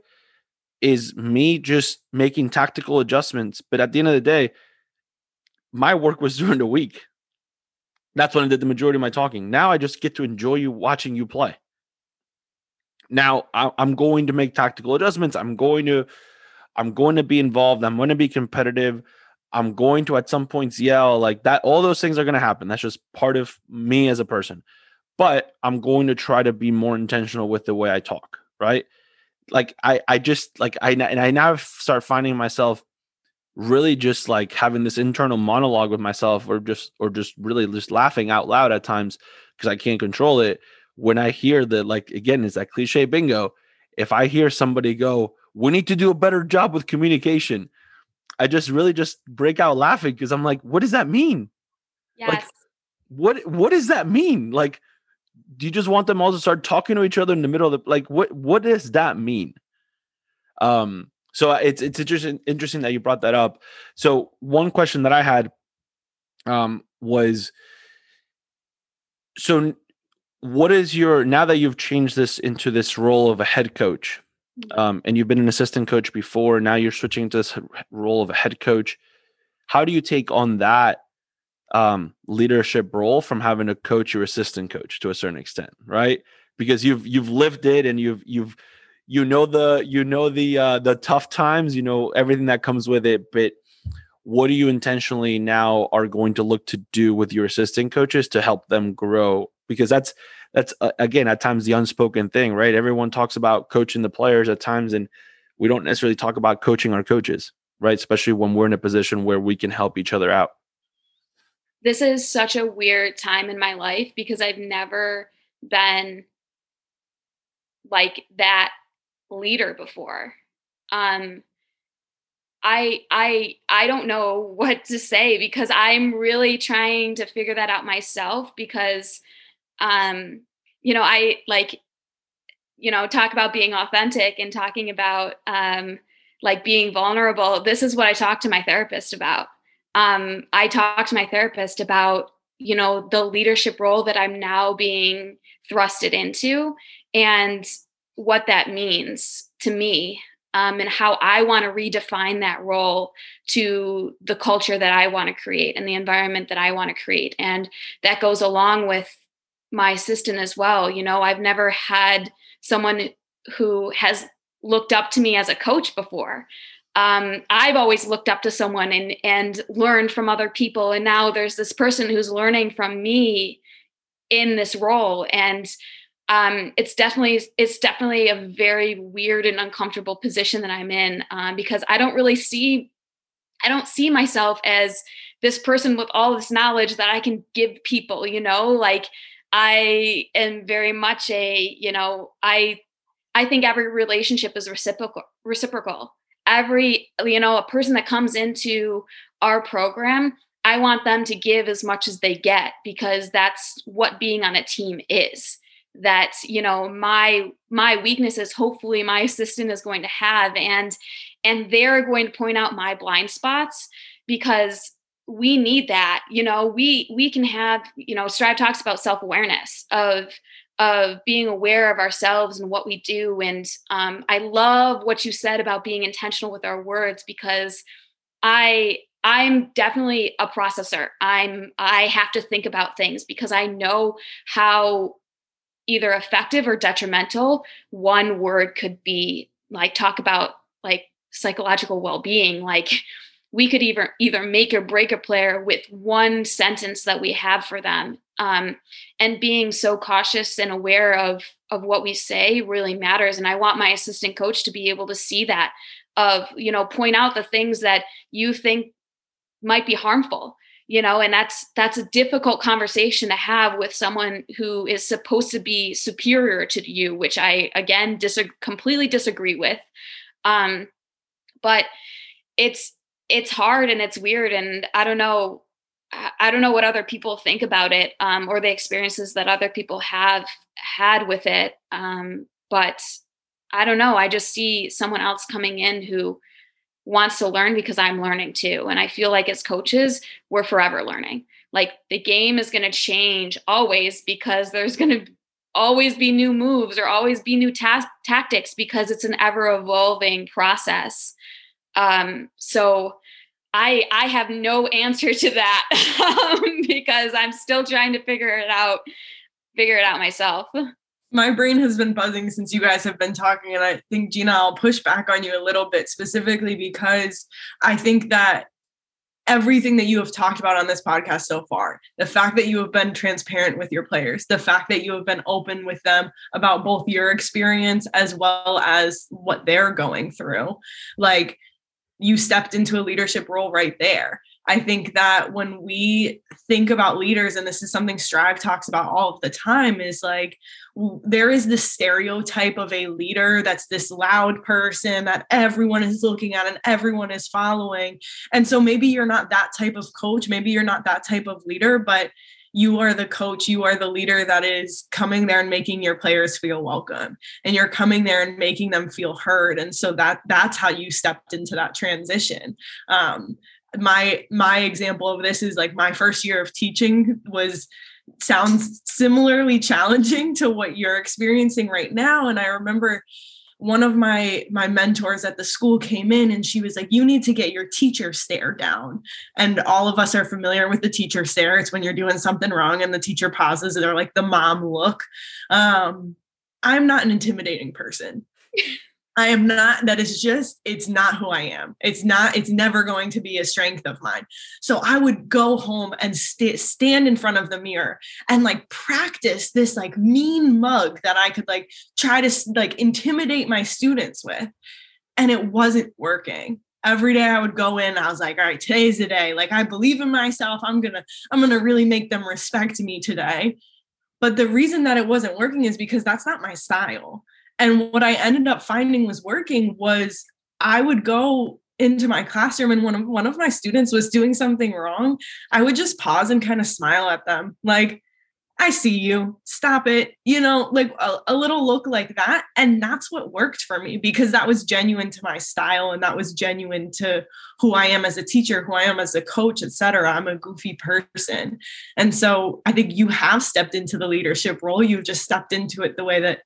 is me just making tactical adjustments. But at the end of the day, my work was (laughs) during the week. That's when I did the majority of my talking. Now I just get to enjoy you watching you play. Now I'm going to make tactical adjustments. I'm going to, I'm going to be involved. I'm going to be competitive. I'm going to at some points yell like that. All those things are going to happen. That's just part of me as a person. But I'm going to try to be more intentional with the way I talk right? Like I I just like I and I now start finding myself really just like having this internal monologue with myself or just or just really just laughing out loud at times because I can't control it when I hear that like again it's that cliche bingo if I hear somebody go we need to do a better job with communication I just really just break out laughing because I'm like what does that mean? Yes. like, what what does that mean? Like do you just want them all to start talking to each other in the middle of the like what what does that mean? Um so it's it's interesting interesting that you brought that up so one question that i had um was so what is your now that you've changed this into this role of a head coach mm-hmm. um, and you've been an assistant coach before now you're switching to this role of a head coach how do you take on that um, leadership role from having to coach your assistant coach to a certain extent, right? Because you've you've lived it and you've you've you know the you know the uh, the tough times, you know everything that comes with it. But what do you intentionally now are going to look to do with your assistant coaches to help them grow? Because that's that's uh, again at times the unspoken thing, right? Everyone talks about coaching the players at times, and we don't necessarily talk about coaching our coaches, right? Especially when we're in a position where we can help each other out. This is such a weird time in my life because I've never been like that leader before. Um, I I I don't know (laughs) what to say because I'm really trying to figure that out myself because um you know I like you know talk about being authentic and talking about um like being vulnerable this is what I talk to my therapist about um I talk to my therapist about you know the leadership role that I'm now being thrusted into and what that means to me um, and how I want to redefine that role to the culture that I want to create and the environment that I want to create. And that goes along with my assistant as well. You know, I've never had someone who has looked up to me as a coach before. Um, I've always looked up to someone and and learned from other people, and now there's this person who's learning from me in this role. And um, it's definitely it's definitely a very weird and uncomfortable position that I'm in um, because I don't really see I don't see myself as this person with all this knowledge that I can give people. You know, like I am very much a you know I I think every relationship is reciprocal reciprocal. Every you know a person that comes into our program I want them to give as much as they get because that's what being on a team is that you know my my weaknesses hopefully my assistant is going to have and and they're going to point out my blind spots because we need that you know we we can have you know strive talks about self-awareness of of being aware of ourselves and what we do and um, i love what you said about being intentional with our words because i i'm definitely a processor. I'm i have to think about things because i know how either effective or detrimental one word could be like talk about like psychological well-being. Like we could either either make or break a player with one sentence that we have for them. Um, and being so cautious and aware of of what we say really matters. And i want my assistant coach to be able to see that of you know point out the things that you think might be harmful you know and that's that's a difficult conversation to have with someone who is supposed to be superior to you which i again dis- completely disagree with. Um but it's it's hard and it's weird and i don't know i don't know what other people think about it um, or the experiences that other people have had with it. Um, but i don't know i just see someone else coming in who wants to learn because I'm learning too. And I feel like as coaches, we're forever learning. Like the game is going to change always because there's going to always be new moves or always be new ta- tactics because it's an ever evolving process. Um, so I I have no answer to that (laughs) because I'm still trying to figure it out, figure it out myself my brain has been buzzing since you guys have been talking and i think gina i'll push back on you a little bit specifically because i think that everything that you have talked about on this podcast so far the fact that you have been transparent with your players the fact that you have been open with them about both your experience as well as what they're going through like you stepped into a leadership role right there I think that when we think about leaders, and this is something Strive talks about all of the time, is like there is this stereotype of a leader that's this loud person that everyone is looking at and everyone is following. And so maybe you're not that type of coach, maybe you're not that type of leader, but you are the coach you are the leader that is coming there and making your players feel welcome. And you're coming there and making them feel heard. And so that that's how you stepped into that transition. Um, my my example of this is like my first year of teaching was sounds similarly challenging to what you're experiencing right now. And i remember one of my my mentors at the school came in and she was like you need to get your teacher stare down. And all of us are familiar with the teacher stare. It's when you're doing something wrong and the teacher pauses and they're like the mom look. Um, i'm not an intimidating person (laughs) I am not, that is just, it's not who I am. It's not, it's never going to be a strength of mine. So I would go home and st- stand in front of the mirror and like practice this like mean mug that I could like try to like intimidate my students with. And it wasn't working every day I would go in, I was like, all right, today's the day. Like I believe in myself. I'm gonna, I'm gonna really make them respect me today. But the reason that it wasn't working is because that's not my style. And what I ended up finding was working was I would go into my classroom and one of one of my students was doing something wrong, I would just pause and kind of smile at them. Like, I see you. Stop it. You know, like a, a, little look like that. And that's what worked for me because that was genuine to my style and that was genuine to who I am as a teacher, who I am as a coach, etc. I'm a goofy person. And so I think you have stepped into the leadership role. You've just stepped into it the way that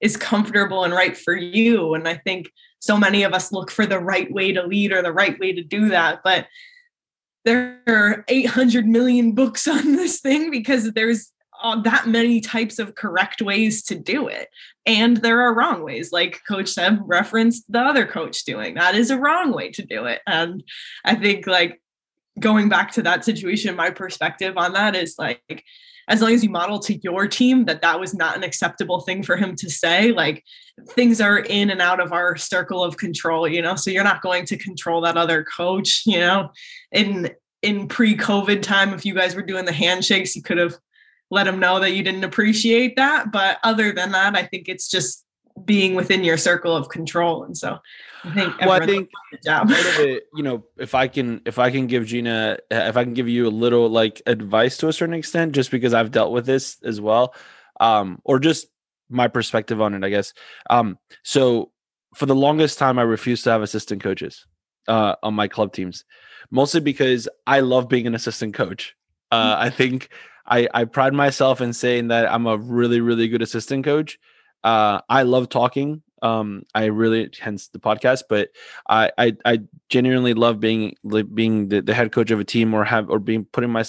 is comfortable and right for you. And I think so many of us look for the right way to lead or the right way to do that. But there are 800 million books (laughs) on this thing because there's uh, that many types of correct ways to do it. And there are wrong ways, like Coach Seb referenced the other coach doing. That is a wrong way to do it. And I think, like, going back to that situation, my perspective on that is like, as long as you model to your team that that was not an acceptable thing for him to say like things are in and out of our circle of control you know? So you're not going to control that other coach you know? In in pre-covid time if you guys were doing the handshakes you could have let them know that you didn't appreciate that. But other than that i think it's just being within your circle of control and so I think well, I think of it, you know, if I can, if I can give Gina, if I can give you a little like advice to a certain extent, just because I've dealt with this as well, um, or just my perspective on it, I guess. Um, so for the longest time, I refused to have assistant coaches uh, on my club teams, mostly because I love being an assistant coach. Uh, I think I, I pride myself in saying that I'm a really, really good assistant coach. Uh, I love talking um i really hence the podcast but i i, I genuinely love being like, being the, the head coach of a team or have or being put in my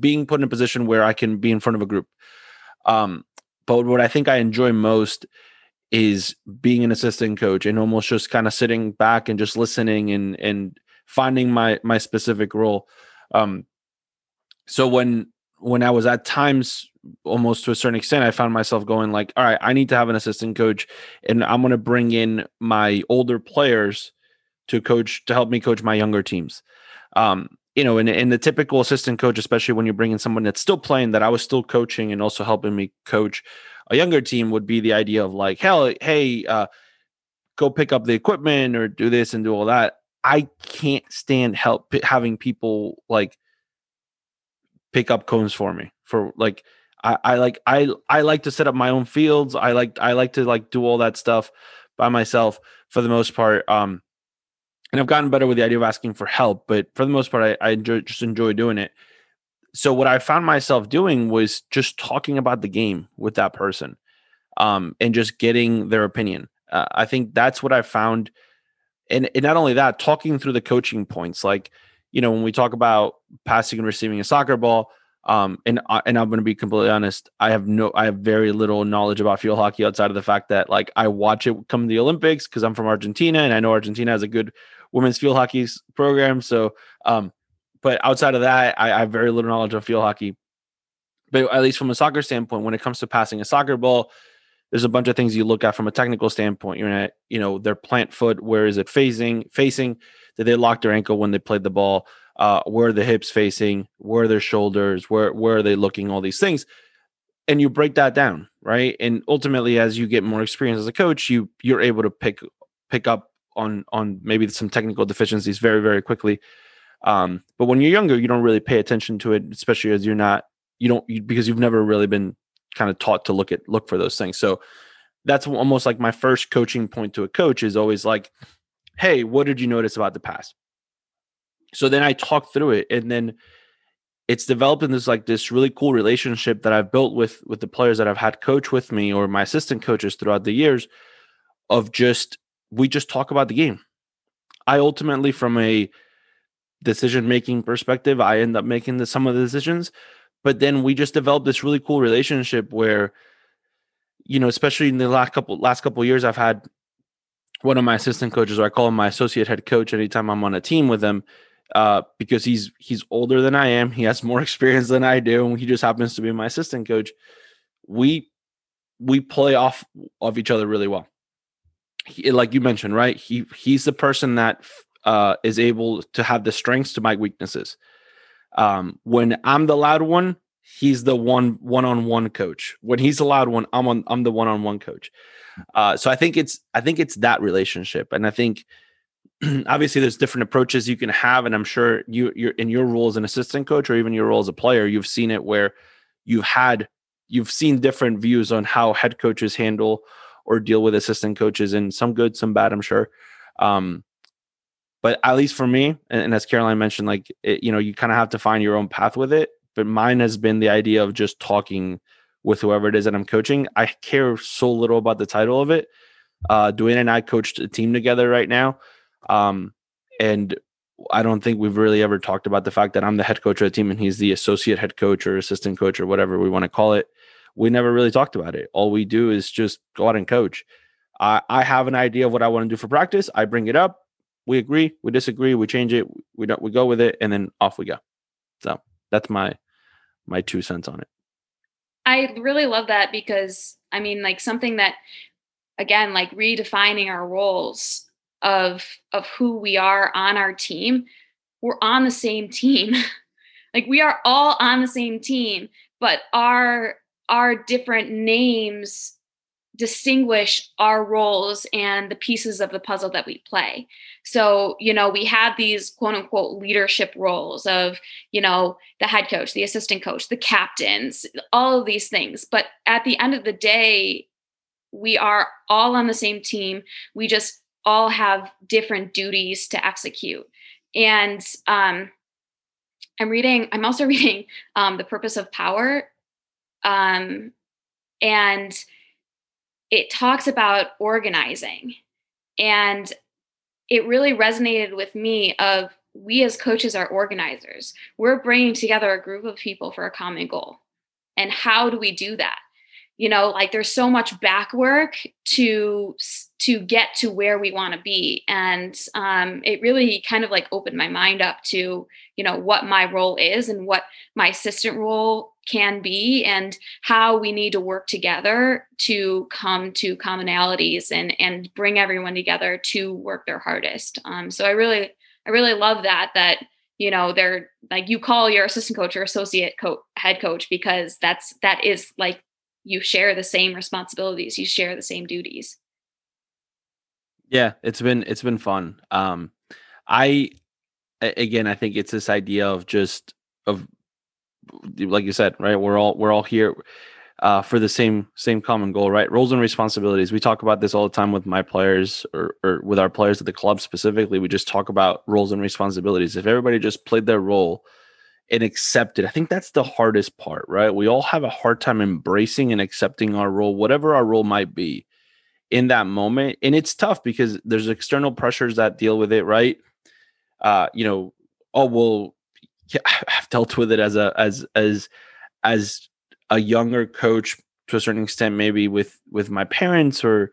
being put in a position where i can be in front of a group. Um but what i think i enjoy most is being an assistant coach and almost just kind of sitting back and just listening and and finding my my specific role. Um so when when i was at times almost to a certain extent, I found myself going like, all right, I need to have an assistant coach, and I'm going to bring in my older players to coach to help me coach my younger teams. Um, you know, in, in the typical assistant coach, especially when you're bringing someone that's still playing, that I was still coaching and also helping me coach a younger team, would be the idea of like, hell, hey, uh, go pick up the equipment or do this and do all that. I can't stand help having people like pick up cones for me for like I, I like I I like to set up my own fields. I like I like to like do all that stuff by myself for the most part. Um, and I've gotten better with the idea of asking for help, but for the most part, I, I enjoy, just enjoy doing it. So what I found myself doing was just talking about the game with that person, um, and just getting their opinion. Uh, I think that's what I found, and, and not only that, talking through the coaching points, like you know when we talk about passing and receiving a soccer ball um, and and I'm going to be completely honest. I have no, I have very little knowledge about field hockey outside of the fact that like I watch it come the Olympics because I'm from Argentina and I know Argentina has a good women's field hockey program. So, um, but outside of that, I, I have very little knowledge of field hockey. But at least from a soccer standpoint, when it comes to passing a soccer ball, there's a bunch of things you look at from a technical standpoint. You're at, you know, their plant foot. Where is it facing? Facing? Did they lock their ankle when they played the ball? uh, where are the hips facing, where are their shoulders, where where are they looking, all these things, and you break that down, right? And ultimately, as you get more experience as a coach, you you're able to pick pick up on on maybe some technical deficiencies very very quickly. Um, but when you're younger, you don't really pay attention to it, especially as you're not you don't you, because you've never really been kind of taught to look at look for those things. So that's almost like my first coaching point to a coach is always like, hey, what did you notice about the past? so then I talk through it and then it's developed in this like this really cool relationship that I've built with with the players that I've had coach with me or my assistant coaches throughout the years of just we just talk about the game. I ultimately from a decision making perspective, I end up making the, some of the decisions, but then we just developed this really cool relationship where you know, especially in the last couple last couple years I've had one of my assistant coaches, or I call him my associate head coach anytime I'm on a team with him, uh, because he's he's older than I am. He has more (laughs) experience than I do, and he just happens to be my assistant coach. We we play off of each other really well. He, like you mentioned, right? He he's the person that uh, is able to have the strengths to my weaknesses. Um, when I'm the loud one, he's the one one on one coach. When he's the loud one, I'm on I'm the one on one coach. Uh, so I think it's I think it's that relationship, and I think (clears throat) obviously there's different approaches you can have, and I'm sure you you're in your role as an assistant coach or even your role as a player, you've seen it where you've had you've seen different views on how head coaches handle or deal with assistant coaches, and some good, some bad, I'm sure. Um, but at least for me, and, and as Caroline mentioned, like it, you know, you kind of have to find your own path with it. But mine has been the idea of just talking with whoever it is that I'm coaching. I care so little about the title of it. Uh, Dwayne and I coached a team together right now. Um, and I don't think we've really ever talked about the fact that I'm the head coach of the team and he's the associate head coach or assistant coach or whatever we want to call it. We never really talked about it. All we do is just go out and coach. I, I have an idea of what I want to do for practice. I bring it up. We agree, we disagree, we change it, we don't we go with it, and then off we go. So that's my my two cents on it. I really love that because I mean, like something that again, like redefining our roles of of who we are on our team. We're on the same team. (laughs) like we are all on the same team, but our our different names distinguish our roles and the pieces of the puzzle that we play. So, you know, we have these quote unquote leadership roles of, you know, the head coach, the assistant coach, the captains, all of these things. But at the end of the day, we are all on the same team. We just all have different duties to execute. And um, I'm reading, I'm also (laughs) reading um, The Purpose of Power. Um, and it talks about organizing. And it really resonated with me of we as coaches are organizers. We're bringing together a group of people for a common goal. And how do we do that you know like there's so much back work to to get to where we want to be. And um, it really kind of like opened my mind up to you know what my role is and what my assistant role can be and how we need to work together to come to commonalities and and bring everyone together to work their hardest. Um, so i really i really love that that you know they're like you call your assistant coach or associate coach head coach because that's that is like you share the same responsibilities you share the same duties. Yeah it's been it's been fun. Um i again i think it's this idea of just of like you said right we're all we're all here uh, for the same same common goal right? Roles and responsibilities. We talk about this all the time with my players or, or with our players at the club specifically. We just talk about roles and responsibilities. If everybody just played their role and accept it. I think that's the hardest part, right? We all have a hard time embracing and accepting our role, whatever our role might be in that moment. And it's tough because there's external pressures that deal with it, right? Uh, you know, oh well, yeah, (laughs) I've dealt with it as a as as as a younger coach to a certain extent, maybe with with my parents or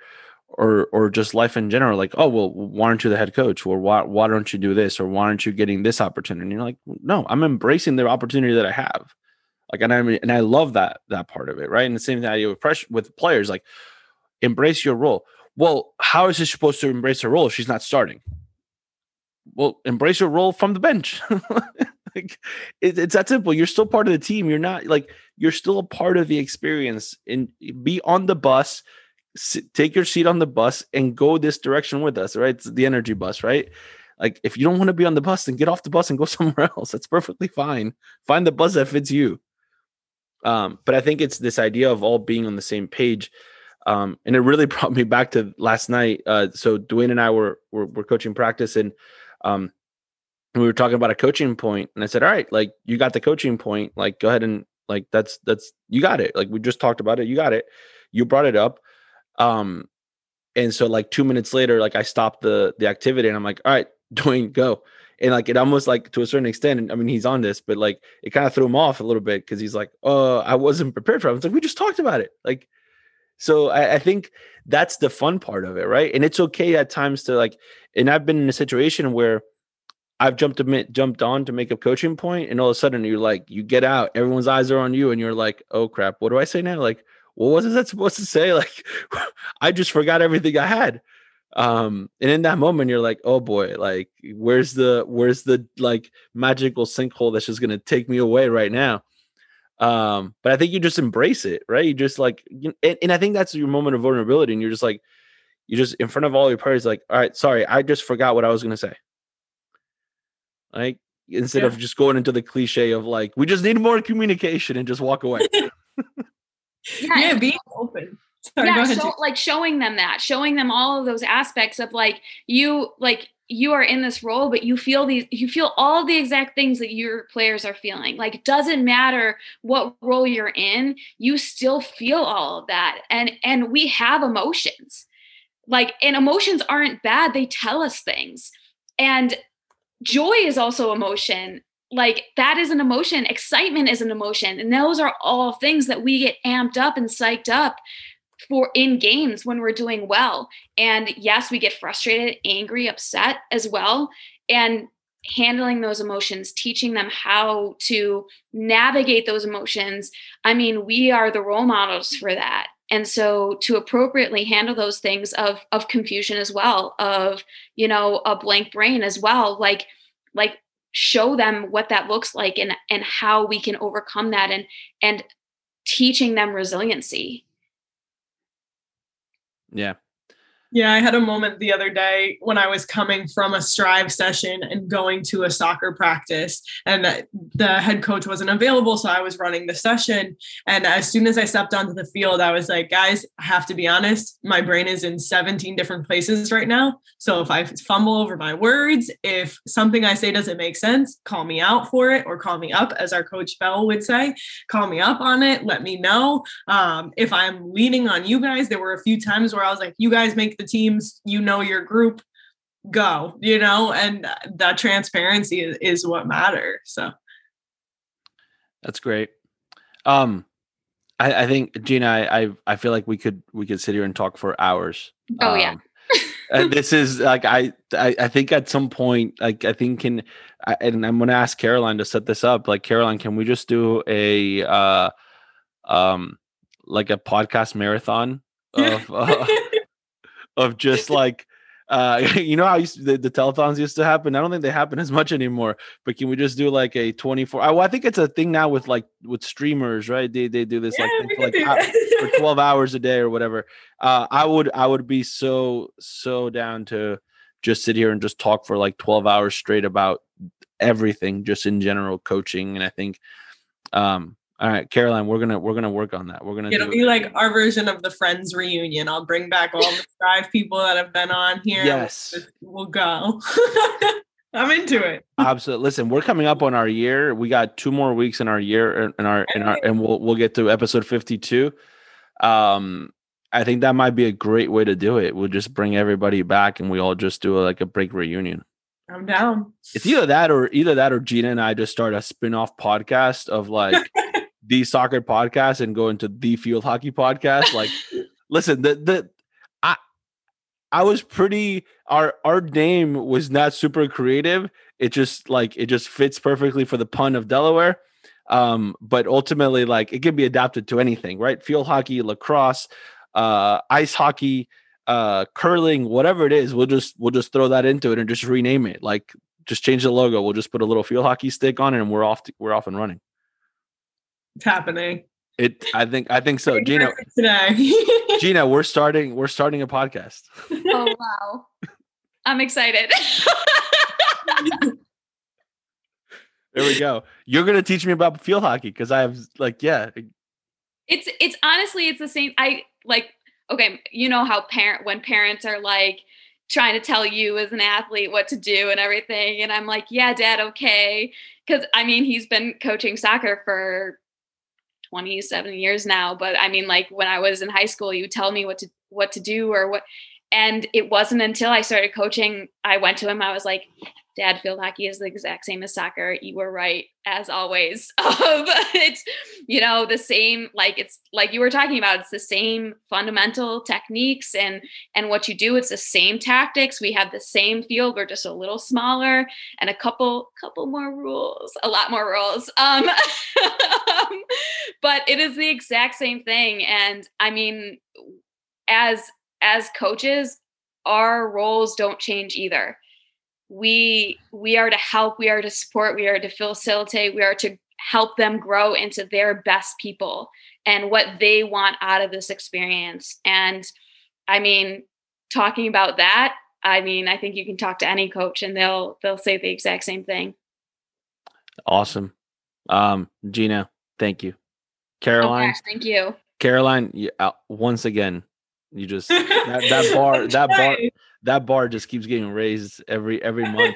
or or just life in general like oh well why aren't you the head coach? Or why, why don't you do this? Or why aren't you getting this opportunity? And you're like no i'm embracing the opportunity that i have. Like and i and i love that that part of it right? And the same thing idea with pressure with players like embrace your role. Well how is she supposed to embrace her role if she's not starting? Well embrace your role from the bench. (laughs) Like it, it's that simple. You're still part of the team. You're not like you're still a part of the experience. And be on the bus take your seat on the bus and go this direction with us, right? It's the energy bus, right? Like if you don't want to be on the bus, then get off the bus and go (laughs) somewhere else. That's perfectly fine. Find the bus that fits you. Um, but I think it's this idea of all being on the same page. Um, and it really (laughs) brought me back to last night. Uh, so Dwayne and I were, were, were coaching practice and um, we were talking about a coaching point and I said, all right, like you got the coaching point, like go ahead and like, that's, that's, you got it. Like we just talked about it. You got it. You brought it up. Um, and so like two minutes later, like I stopped the the activity and I'm like, all right, (laughs) Dwayne, go. And like it almost like to a certain extent, I mean, he's on this, but like it kind of threw him off a little bit because he's like, oh, I wasn't prepared for it. I was like, we just talked about it. Like, so I, I think that's the fun part of it, right? And it's okay at times to like, and I've been in a situation where I've jumped a jumped on to make a coaching point, and all of a sudden you're like, you get out, everyone's eyes are on you, and you're like, oh crap, what do I say now? Like, what was that supposed to say? (laughs) Like, I just forgot everything I had. Um, and in that moment, you're like, oh boy, like, where's the where's the like magical sinkhole that's just gonna take me away right now? Um, but I think you just embrace it, right? You just like, you, and, and I think that's your moment of vulnerability, and you're just like, you just in front of all your parents, like, all right, sorry, I just forgot what I was gonna say. Like instead yeah. of just going into the cliche of like, we just need more communication and just walk away. (laughs) yeah, yeah, being open. Sorry, yeah, show, like showing them that, showing them all of those aspects of like you, like you are in this role, but you feel these, you feel all the exact things that your players are feeling. Like doesn't matter what role you're in, you still feel all of that, and and we have emotions, like and emotions aren't bad; they tell us things, and joy is also emotion like that is an emotion. Excitement is an emotion. And those are all things that we get amped up and psyched up for in games when we're doing well. And yes we get frustrated angry upset as well. And handling those emotions teaching them how to navigate those emotions. I mean we are the role models for that. And so to appropriately handle those things of of confusion as well of you know a blank brain as well like like show them what that looks like and and how we can overcome that and and teaching them resiliency. Yeah yeah, I had a moment the other day when I was coming from a Strive session and going to a soccer practice, and the head coach wasn't available. So I was running the session. And as soon as I stepped onto the field, I was like, guys, I have to be honest, my brain is in 17 different places right now. So if I fumble over my words, if something I say doesn't make sense, call me out for it or call me up, as our coach Bell would say, call me up on it. Let me know. Um, if I'm leaning on you guys, there were a few times where I was like, you guys make the teams, you know your group, go, you know, and that transparency is, is what matters. So that's great. Um, I, I think Gina, I, I, I feel like we could we could sit here and talk for hours. Oh um, yeah. and this is like I, I I think at some point like I think can I, and I'm gonna ask Caroline to set this up. Like Caroline, can we just do a uh um like a podcast marathon (laughs) of uh, of just (laughs) like uh (laughs) you know how used to, the, the telethons used to happen? I don't think they happen as much anymore but can we just do like a 24 I, well, I think it's a thing now with like with streamers right? They they do this yeah, like, for, like for (laughs) 12 hours a day or whatever. Uh i would i would be so so down to just sit here and just talk for like 12 hours straight about everything just in general coaching and i think um all right, Caroline, we're gonna we're gonna work on that. We're gonna. It'll be it. like our version of the Friends reunion. I'll bring back all the (laughs) five people that have been on here. Yes, we'll go. (laughs) I'm into it. Absolutely. Listen, we're coming up on our year. We got two more weeks in our year, in our in our, and we'll we'll get to episode 52. Um, I think that might be a great way to do it. We'll just bring everybody back, and we all just do a, like a break reunion. I'm down. It's either that or either that or Gina and I just start a spin-off podcast of like (laughs) the soccer podcast and go into the field hockey podcast. Like, (laughs) listen, the the I I was pretty our our name was not super creative. It just like it just fits perfectly for the pun of Delaware. Um, but ultimately, like it can be adapted to anything, right? Field hockey, lacrosse, uh, ice hockey, uh, curling, whatever it is. We'll just we'll just throw that into it and just rename it. Like just change the logo. We'll just put a little field hockey stick on it, and we're off. To, we're off and running. It's happening. It. I think. I think so. Gina. Today. (laughs) Gina, we're starting. We're starting a podcast. (laughs) Oh wow! I'm excited. there we go. You're gonna teach me about field hockey because I have like yeah. It's it's honestly it's the same. I like okay. You know how parent when parents are like trying to tell you as an athlete what to do and everything, and I'm like, yeah, dad, okay. Because I mean, he's been coaching soccer for 27 years now but i mean like when i was in high school you tell me what to what to do or what and it wasn't until i started coaching i went to him i was like dad field hockey is the exact same as soccer. You were right as always. (laughs) Um, it's you know the same like it's like you were talking about. It's the same fundamental techniques and and what you do. It's the same tactics. We have the same field. We're just a little smaller and a couple couple more rules, a lot more rules. Um, (laughs) but it is the exact same thing. And I mean, as as coaches, our roles don't change either we we are to help we are to support we are to facilitate we are to help them grow into their best people and what they want out of this experience. And i mean talking about that i mean i think you can talk to any coach and they'll they'll say the exact same thing. Awesome. Um gina thank you. Caroline? oh, thank you. Caroline you, uh, once again you just that, that bar (laughs) that bar that bar just keeps getting raised every every month.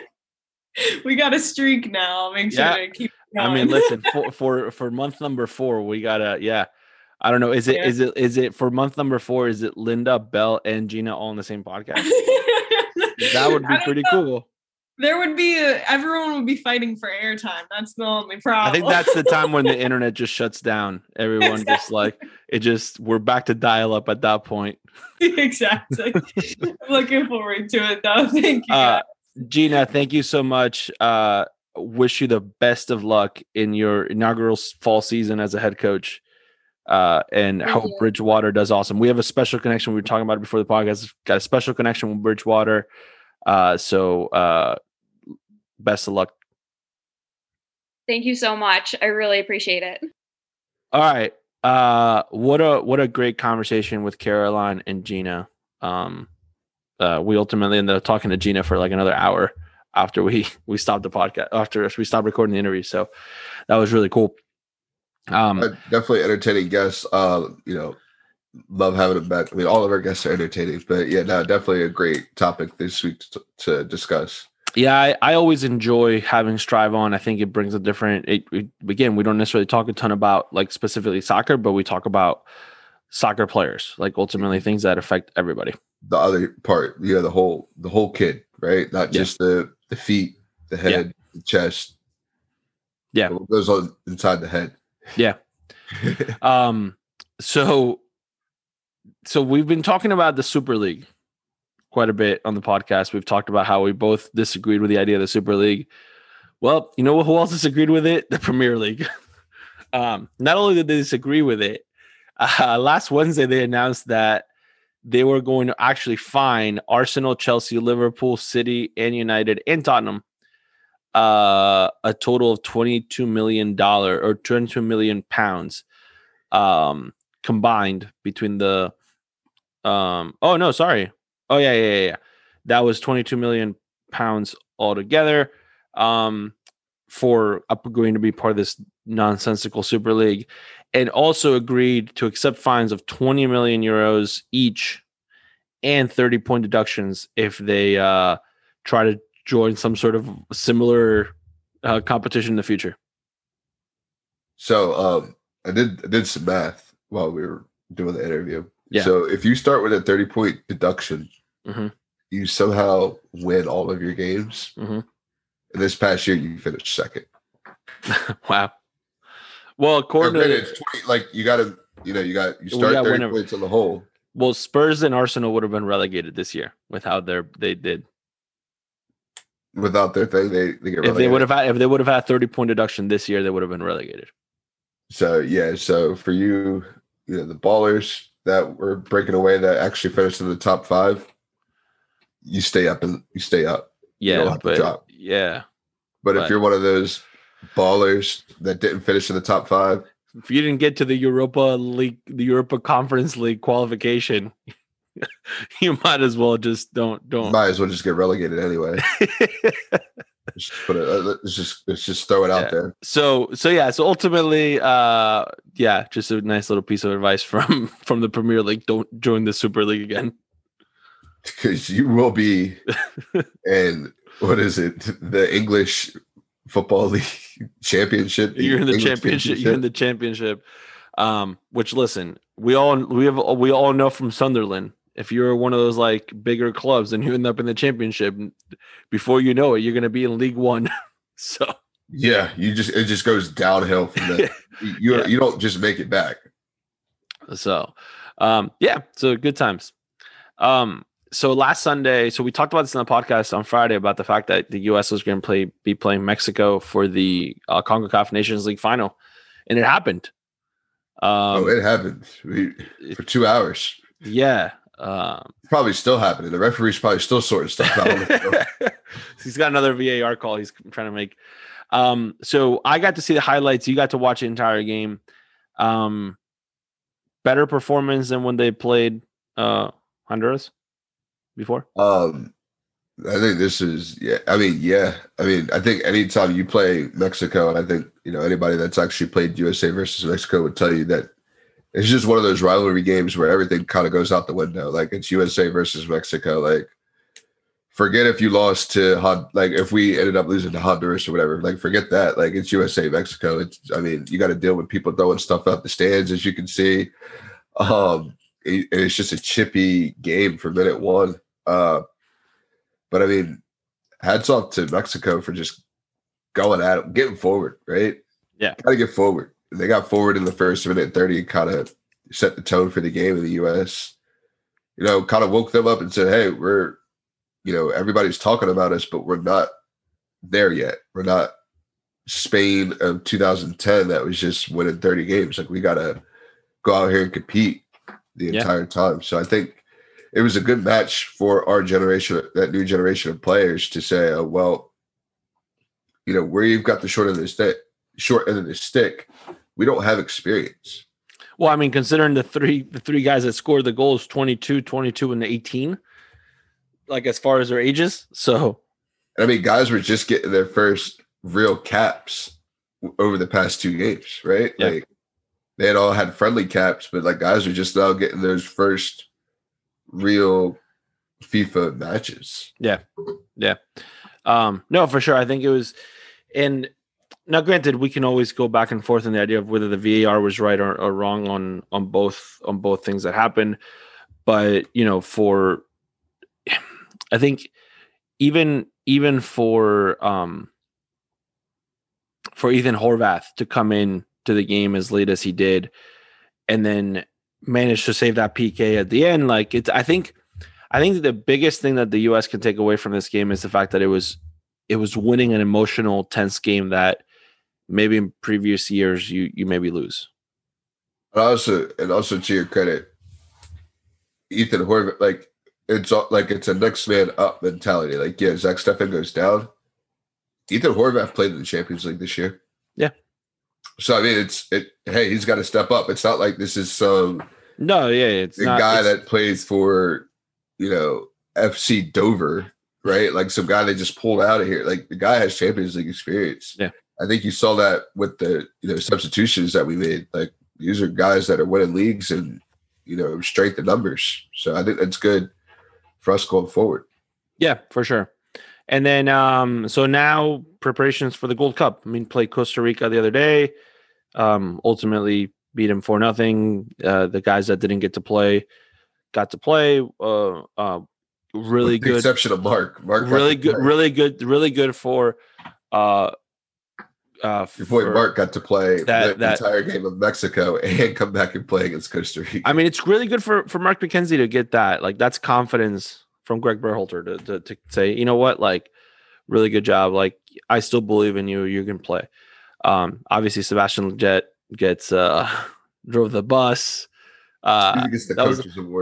(laughs) we got a streak now. Make sure yeah. to keep. Going. I mean, listen (laughs) for, for for month number four, we gotta yeah. I don't know. Is it yeah. is it is it for month number four? Is it Linda, Bell, and Gina all on the same podcast? (laughs) that would be pretty know. cool. There would be a, everyone would be fighting for airtime. That's the only problem. I think that's the time when the (laughs) internet just shuts down. Everyone exactly. just like it just we're back to dial up at that point. (laughs) exactly. (laughs) Looking forward to it though. Thank you. Uh, Gina, thank you so much. Uh, wish you the best of luck in your inaugural fall season as a head coach. Uh, and thank hope you. Bridgewater does awesome. We have a special connection. We were talking about it before the podcast. Got a special connection with Bridgewater. Uh, so uh, best of luck. Thank you so much. I really appreciate it. All right. Uh, what a what a great conversation with Caroline and Gina. Um, uh, we ultimately ended up talking to Gina for like another hour after we (laughs) we stopped the podcast after we stopped recording the interview. So that was really cool. Um, uh, definitely entertaining guests. Uh, you know, love having them back. I mean, all of our guests are entertaining, but yeah, no, definitely a great topic this week to, to discuss. Yeah, I, I, always enjoy having Strive on. I think it brings a different. It, it, again, we don't necessarily talk a ton about like specifically soccer, but we talk about soccer players, like ultimately mm-hmm. things that affect everybody. The other part, yeah, the whole the whole kid, right? Not just the the feet, the head, yeah. the chest. Yeah, what goes on inside the head. Yeah. (laughs) um. So, so we've been talking about the Super League quite a bit on the podcast. We've talked about how we both disagreed with the idea of the Super League. Well, you know who else disagreed with it? (laughs) The Premier League. (laughs) um, not only did they disagree with it, (laughs) uh, last Wednesday they announced that they were going to actually fine Arsenal, Chelsea, Liverpool, City, and United and Tottenham uh, a total of twenty-two million dollar or twenty-two million pounds um, combined between the. Um, oh no, sorry, Oh yeah, yeah, yeah. yeah. That was 22 million pounds altogether. Um, for up going to be part of this nonsensical Super League, and also agreed to accept fines of 20 million euros each and 30 point deductions if they uh, try to join some sort of similar uh, competition in the future. So um, I did I did some math while we were doing the interview. Yeah. So if you start with a 30 point deduction mm-hmm. you somehow win all of your games. Mm-hmm. This past year, you finished second. (laughs) wow. Well, according to it's 20, like you got to, you know, you got you start thirty whenever. points on the whole. Well, Spurs and Arsenal would have been relegated this year with how they they did. Without their thing, they, they if they would have had if they would have had thirty point deduction this year, they would have been relegated. So yeah, so for you, you know, the ballers that were breaking away that actually finished in the top five, you stay up and you stay up. Yeah, but yeah. But, but if you're one of those ballers that didn't finish in the top five, if you didn't get to the Europa League, the Europa Conference League qualification, (laughs) you might as well just don't don't. Might as well just get relegated anyway. (laughs) just put it. Uh, let's just let's just throw it out yeah. there. So so yeah. So ultimately, uh, yeah, just a nice little piece of advice from (laughs) from the Premier League. Don't join the Super League again because you will be (laughs) in what is it the english football league (laughs) championship you're in the championship, championship, you're in the championship um which listen we all we have we all know from sunderland if you're one of those like bigger clubs and you end up in the championship, before you know it, you're gonna be in League One. (laughs) so yeah, you just it just goes downhill from there. you Yeah. you don't just make it back. So, um, yeah, so good times. Um, so last Sunday, so we talked about this in the podcast on Friday about the fact that the U.S. was going to play be playing Mexico for the uh, Concacaf Nations League final, and it happened. Um, oh, it happened we, for two hours. yeah. Um, Probably still happening. The referee's probably still sorting stuff out. (laughs) he's got another VAR call he's trying to make. Um, so I got to see the highlights. You got to watch the entire game. Um, better performance than when they played uh, Honduras before. Um, I think this is yeah. I mean, yeah. I mean, I think anytime you play Mexico, and I think you know anybody that's actually played USA versus Mexico would tell you that it's just one of those rivalry games where everything kind of goes out the window. Like it's USA versus Mexico. Like forget if you lost to like if we ended up losing to Honduras or whatever. Like forget that. Like it's USA Mexico. It's I mean you got to deal with people throwing stuff out the stands as you can see. Um, it- it's just a chippy game for minute one. Uh, but I mean, hats off to Mexico for just going at it, getting forward, right? Yeah. Got to get forward. They got forward in the first minute 30, and kind of set the tone for the game in the US. You know, kind of woke them up and said, hey, we're, you know, everybody's talking about us, but we're not there yet. We're not Spain of 2010 that was just winning 30 games. Like, we got to go out here and compete the Yeah. entire time. So I think it was a good match for our generation, that new generation of players to say, oh, well, you know, where you've got the short end of the stick, short end of the stick, we don't have experience. Well, I mean, considering the three the three guys that scored the goals 22, 22, and 18, like as far as their ages. So I mean, guys were just getting their first real caps over the past two games, right? Yeah. Like they had all had friendly caps, but like guys are just now getting those first real FIFA matches. Yeah. Yeah. Um, no, for sure. I think it was, and now granted, we can always go back and forth in the idea of whether the VAR was right or, or wrong on on both on both things that happened. But you know, for I think even even for um for Ethan Horvath to come in to the game as late as he did, and then manage to save that PK at the end, like it's I think I think the biggest thing that the US can take away from this game is the fact that it was it was winning an emotional tense game that maybe in previous years you you maybe lose. And also, and also to your credit, Ethan Horvath, like it's all- like it's a next man up mentality. Like, yeah, Zach Steffen goes down. Ethan Horvath played in the Champions League this year. So I mean, it's it. Hey, he's got to step up. It's not like this is some No, yeah, it's the guy it's- that plays for you know FC Dover, right? Like some guy they just pulled out of here. Like the guy has Champions League experience. Yeah. I think you saw that with the you know substitutions that we made. Like these are guys that are winning leagues and you know straight the numbers. So I think that's good for us going forward. Yeah, for sure. And then um so now preparations for the Gold Cup. I mean, played Costa Rica the other day. Um ultimately beat them for nothing. Uh the guys that didn't get to play got to play. Uh uh really With the good exception of Mark. Mark really good play. really good really good for uh uh Your boy Mark got to play that- the that- entire game of Mexico (laughs) and come back and play against Costa Rica. I mean, it's really good for for Mark McKenzie to get that. Like that's confidence from Greg Berhalter to, to to say, you know what, like really good job. Like I still believe in you. You can play. Um, obviously Sebastian Lletget gets uh (laughs) drove the bus. Uh, that was-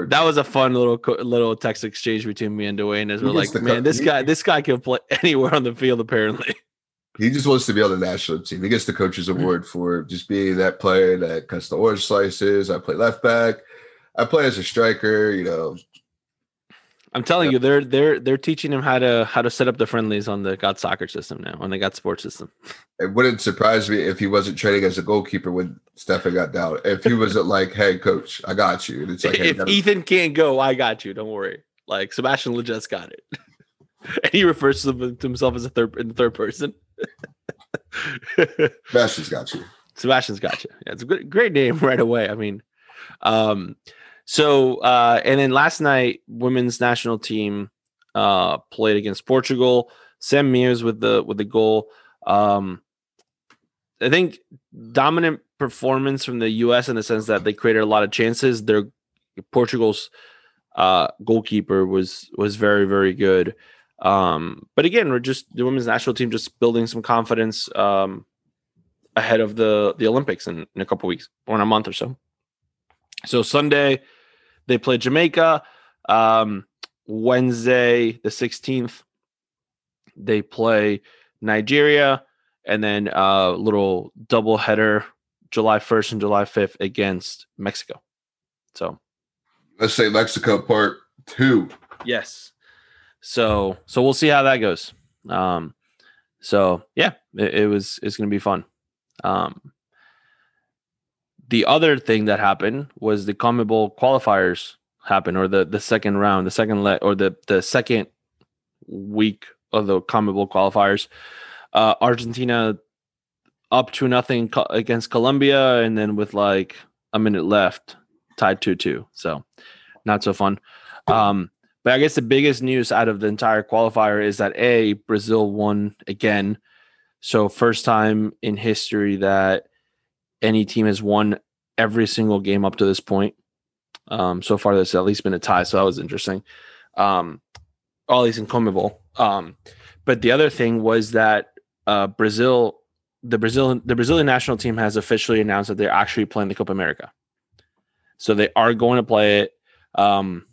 that was a fun little little text exchange between me and Dwayne as we're like, co- man, this guy, this guy can play (laughs) anywhere on the field apparently. He just wants to be on the national team. He gets the coaches award for just being that player that cuts the orange slices. I play left back. I play as a striker. You know, I'm telling you, they're they're they're teaching him how to how to set up the friendlies on the GotSoccer system now, on the GotSport system. it wouldn't surprise me if he wasn't training as a goalkeeper when Steffen got down. If he wasn't like, "Hey, coach, I got you," and it's like, hey, if Ethan can't go, I got you. Don't worry. Like Sebastian Lletget's got it, (laughs) and he refers to, to himself as a third in the third person. (laughs) Sebastian's got you. Sebastian's got you. Yeah, it's a good, great name (laughs) right away. I mean, um, So uh, and then last night, women's national team uh, played against Portugal. Sam Mewis with the with the goal. Um, I think dominant performance from the U.S. in the sense that they created a lot of chances. Their Portugal's uh, goalkeeper was was very very good. Um, but again, we're just the women's national team just building some confidence um, ahead of the the Olympics in, in a couple weeks or in a month or so. So Sunday they play Jamaica. Um, Wednesday the sixteenth they play Nigeria, and then a little double header July first and July fifth against Mexico. So let's say Mexico part two. Yes. So so we'll see how that goes. Um, so yeah, it, it was it's gonna be fun. Um, the other thing that happened was the CONMEBOL qualifiers happened, or the the second round, the second let, or the the second week of the CONMEBOL qualifiers. Uh, Argentina up to nothing against Colombia, and then with like a minute left, tied two two. So not so fun. Um, but I guess the biggest news out of the entire qualifier is that a Brazil won again. So first time in history that any team has won every single game up to this point. Um, so far, there's at least been a tie, so that was interesting. Um, all these in CONMEBOL. Um, but the other thing was that uh, Brazil, the Brazilian, the Brazilian national team has officially announced that they're actually playing the Copa America. So they are going to play it. Um,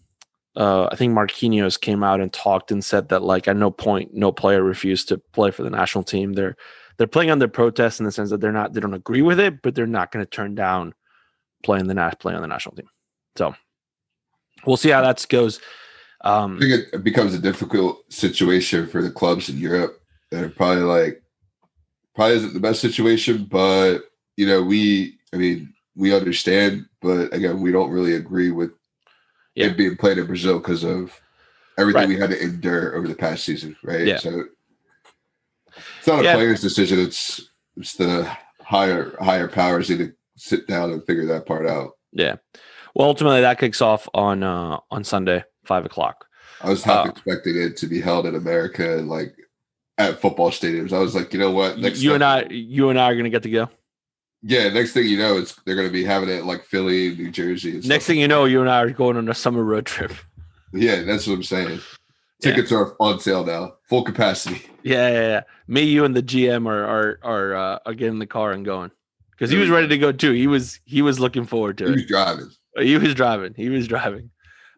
uh, I think Marquinhos came out and talked and said that like at no point no player refused to play for the national team. They're they're playing under protest in the sense that they're not they don't agree with it, but they're not going to turn down playing the nat playing on the national team. So we'll see how that goes. Um, I think it becomes a difficult situation for the clubs in Europe. They're probably like probably isn't the best situation, but you know we I mean we understand, but again we don't really agree with yeah. it being played in Brazil because of everything right. we had to endure over the past season, right? Yeah. So it's not a yeah. player's decision. It's it's the higher higher powers need to sit down and figure that part out. Yeah. Well, ultimately, that kicks off on uh on Sunday, five o'clock. I was half uh, expecting it to be held in America and like at football stadiums. I was like, you know what? Next you and I, you and I are gonna get to go. Yeah, next thing you know, it's they're going to be having it like Philly, New Jersey. Next thing you know, you and I are going on a summer road trip. Yeah, that's what I'm saying. Tickets yeah. are on sale now, full capacity. Yeah, yeah, yeah. Me, you, and the GM are are are uh, are getting in the car and going because he was ready to go too. He was he was looking forward to he it. He was driving. He was driving. He was driving.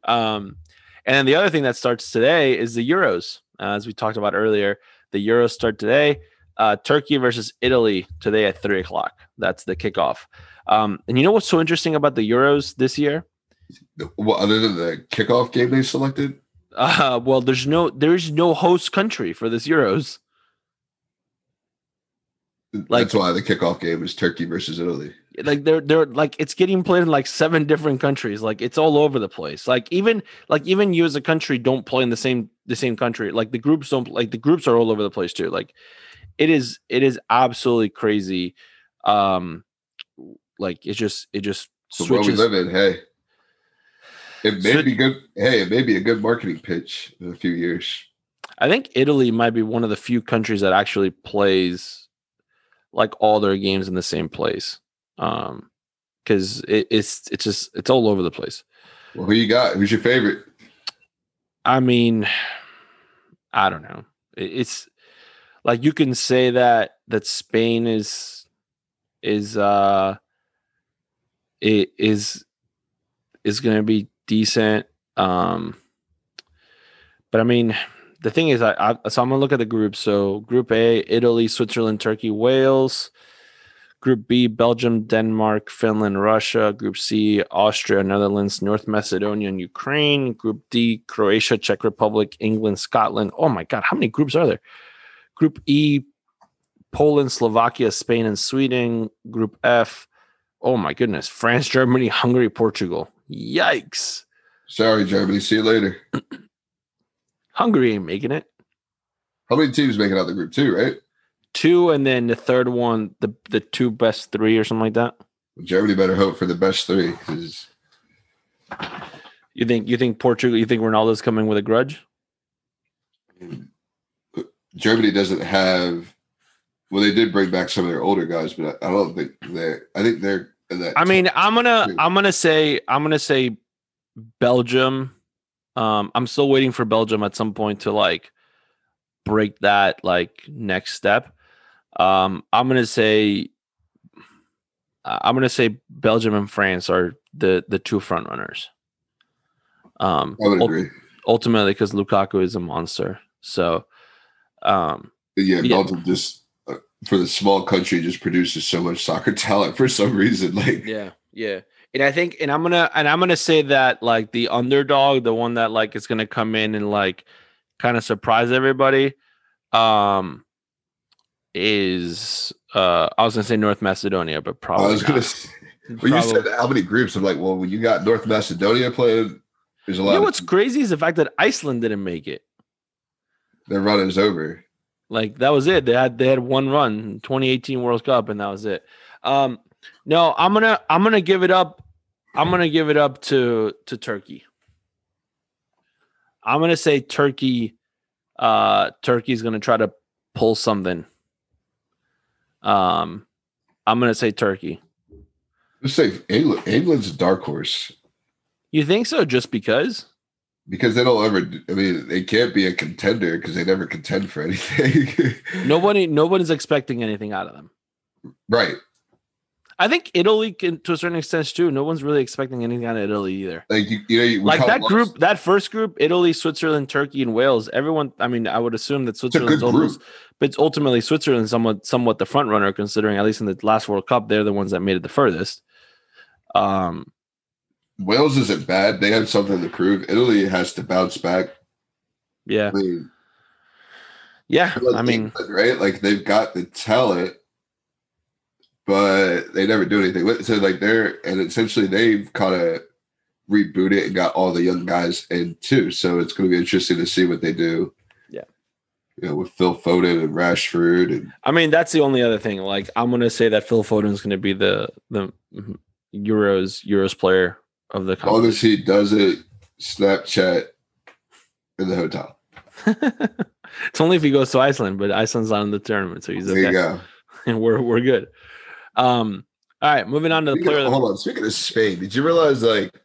Um, and then the other thing that starts today is the Euros, uh, as we talked about earlier. The Euros start today. Uh, Turkey versus Italy today at three o'clock. That's the kickoff. Um, and you know what's so interesting about the Euros this year? Well, other than the kickoff game they selected? Uh, well, there's no there's no host country for this Euros. Like, That's why the kickoff game is Turkey versus Italy. Like they're they're like it's getting played in like seven different countries. Like it's all over the place. Like even like even you as a country don't play in the same the same country. Like the groups don't like the groups are all over the place too. Like it is it is absolutely crazy. Um, like it just it just switches. where we live in. Hey, it may so, be good. Hey, it may be a good marketing pitch in a few years. I think Italy might be one of the few countries that actually plays like all their games in the same place. Um, because it, it's it's just it's all over the place. Well, who you got? Who's your favorite? I mean, I don't know. It's like you can say that that Spain is is uh it is is going to be decent um but I mean the thing is I, I so I'm to look at the group so group A Italy Switzerland Turkey Wales Group B, Belgium, Denmark, Finland, Russia. Group C, Austria, Netherlands, North Macedonia, and Ukraine. Group D, Croatia, Czech Republic, England, Scotland. Oh my God, how many groups are there? Group E, Poland, Slovakia, Spain, and Sweden. Group F, oh my goodness, France, Germany, Hungary, Portugal. Yikes. Sorry, Germany. See you later. (clears throat) Hungary ain't making it. How many teams making out the group? Two, right? Two, and then the third one, the the two best three or something like that. Germany better hope for the best three because You think you think Portugal? You think Ronaldo's coming with a grudge? Germany doesn't have. Well, they did bring back some of their older guys, but I, I don't think they. I think they're. I mean, I'm gonna. I'm gonna say I'm gonna say Belgium. Um, I'm still waiting for Belgium at some point to like break that like next step. Um, I'm gonna say I'm gonna say Belgium and France are the the two front runners. Um, I would ul- agree. ultimately because Lukaku is a monster. So, um, yeah, Yeah. Belgium just uh, for the small country just produces so much soccer (laughs) talent for some reason. Like Yeah, yeah. And I think and I'm gonna and I'm gonna say that like the underdog, the one that like is gonna come in and like kind of surprise everybody, um is uh I was gonna say North Macedonia, but probably I was gonna. Say, when you said how many groups, I'm like, well, when you got North Macedonia playing, there's a you lot. know of what's crazy is the fact that Iceland didn't make it. their run is over. Like that was it. They had they had one run, 2018 World Cup, and that was it. Um, no, I'm gonna I'm gonna give it up. I'm gonna give it up to to Turkey. I'm gonna say Turkey. Uh, Turkey's gonna try to pull something. Um, I'm gonna say Turkey. Let's say England. England's a dark horse You think so? Just because? Because they don't ever. I mean, they can't be a contender because they never contend for anything. (laughs) Nobody, nobody's expecting anything out of them. right? I think Italy can, to a certain extent too. No one's really expecting anything out of Italy either. Like you, you know, you, like that lost- group, that first group, Italy, Switzerland, Turkey, and Wales. Everyone, I mean, I would assume that Switzerland's almost, but it's ultimately Switzerland somewhat, somewhat the front runner, considering at least in the last World Cup, they're the ones that made it the furthest. Um, Wales isn't bad. They have something to prove. Italy has to bounce back. yeah, I mean, yeah. like I mean, England, right? Like they've got the talent, but they never do anything. with it. So like they're and essentially they've kind of rebooted it and got all the young guys in too. So it's going to be interesting to see what they do. Yeah. you know, with Phil Foden and Rashford and I mean, that's the only other thing. Like, I'm gonna say that Phil Foden's gonna be the the mm-hmm, Euros Euros player of the as long as he does it, Snapchat in the hotel. (laughs) it's only if he goes to Iceland, but Iceland's not in the tournament, so he's There okay, go. (laughs) and we're we're good. Um, all right, moving on to the Speaking player. of- hold on. Speaking of Spain, did you realize like a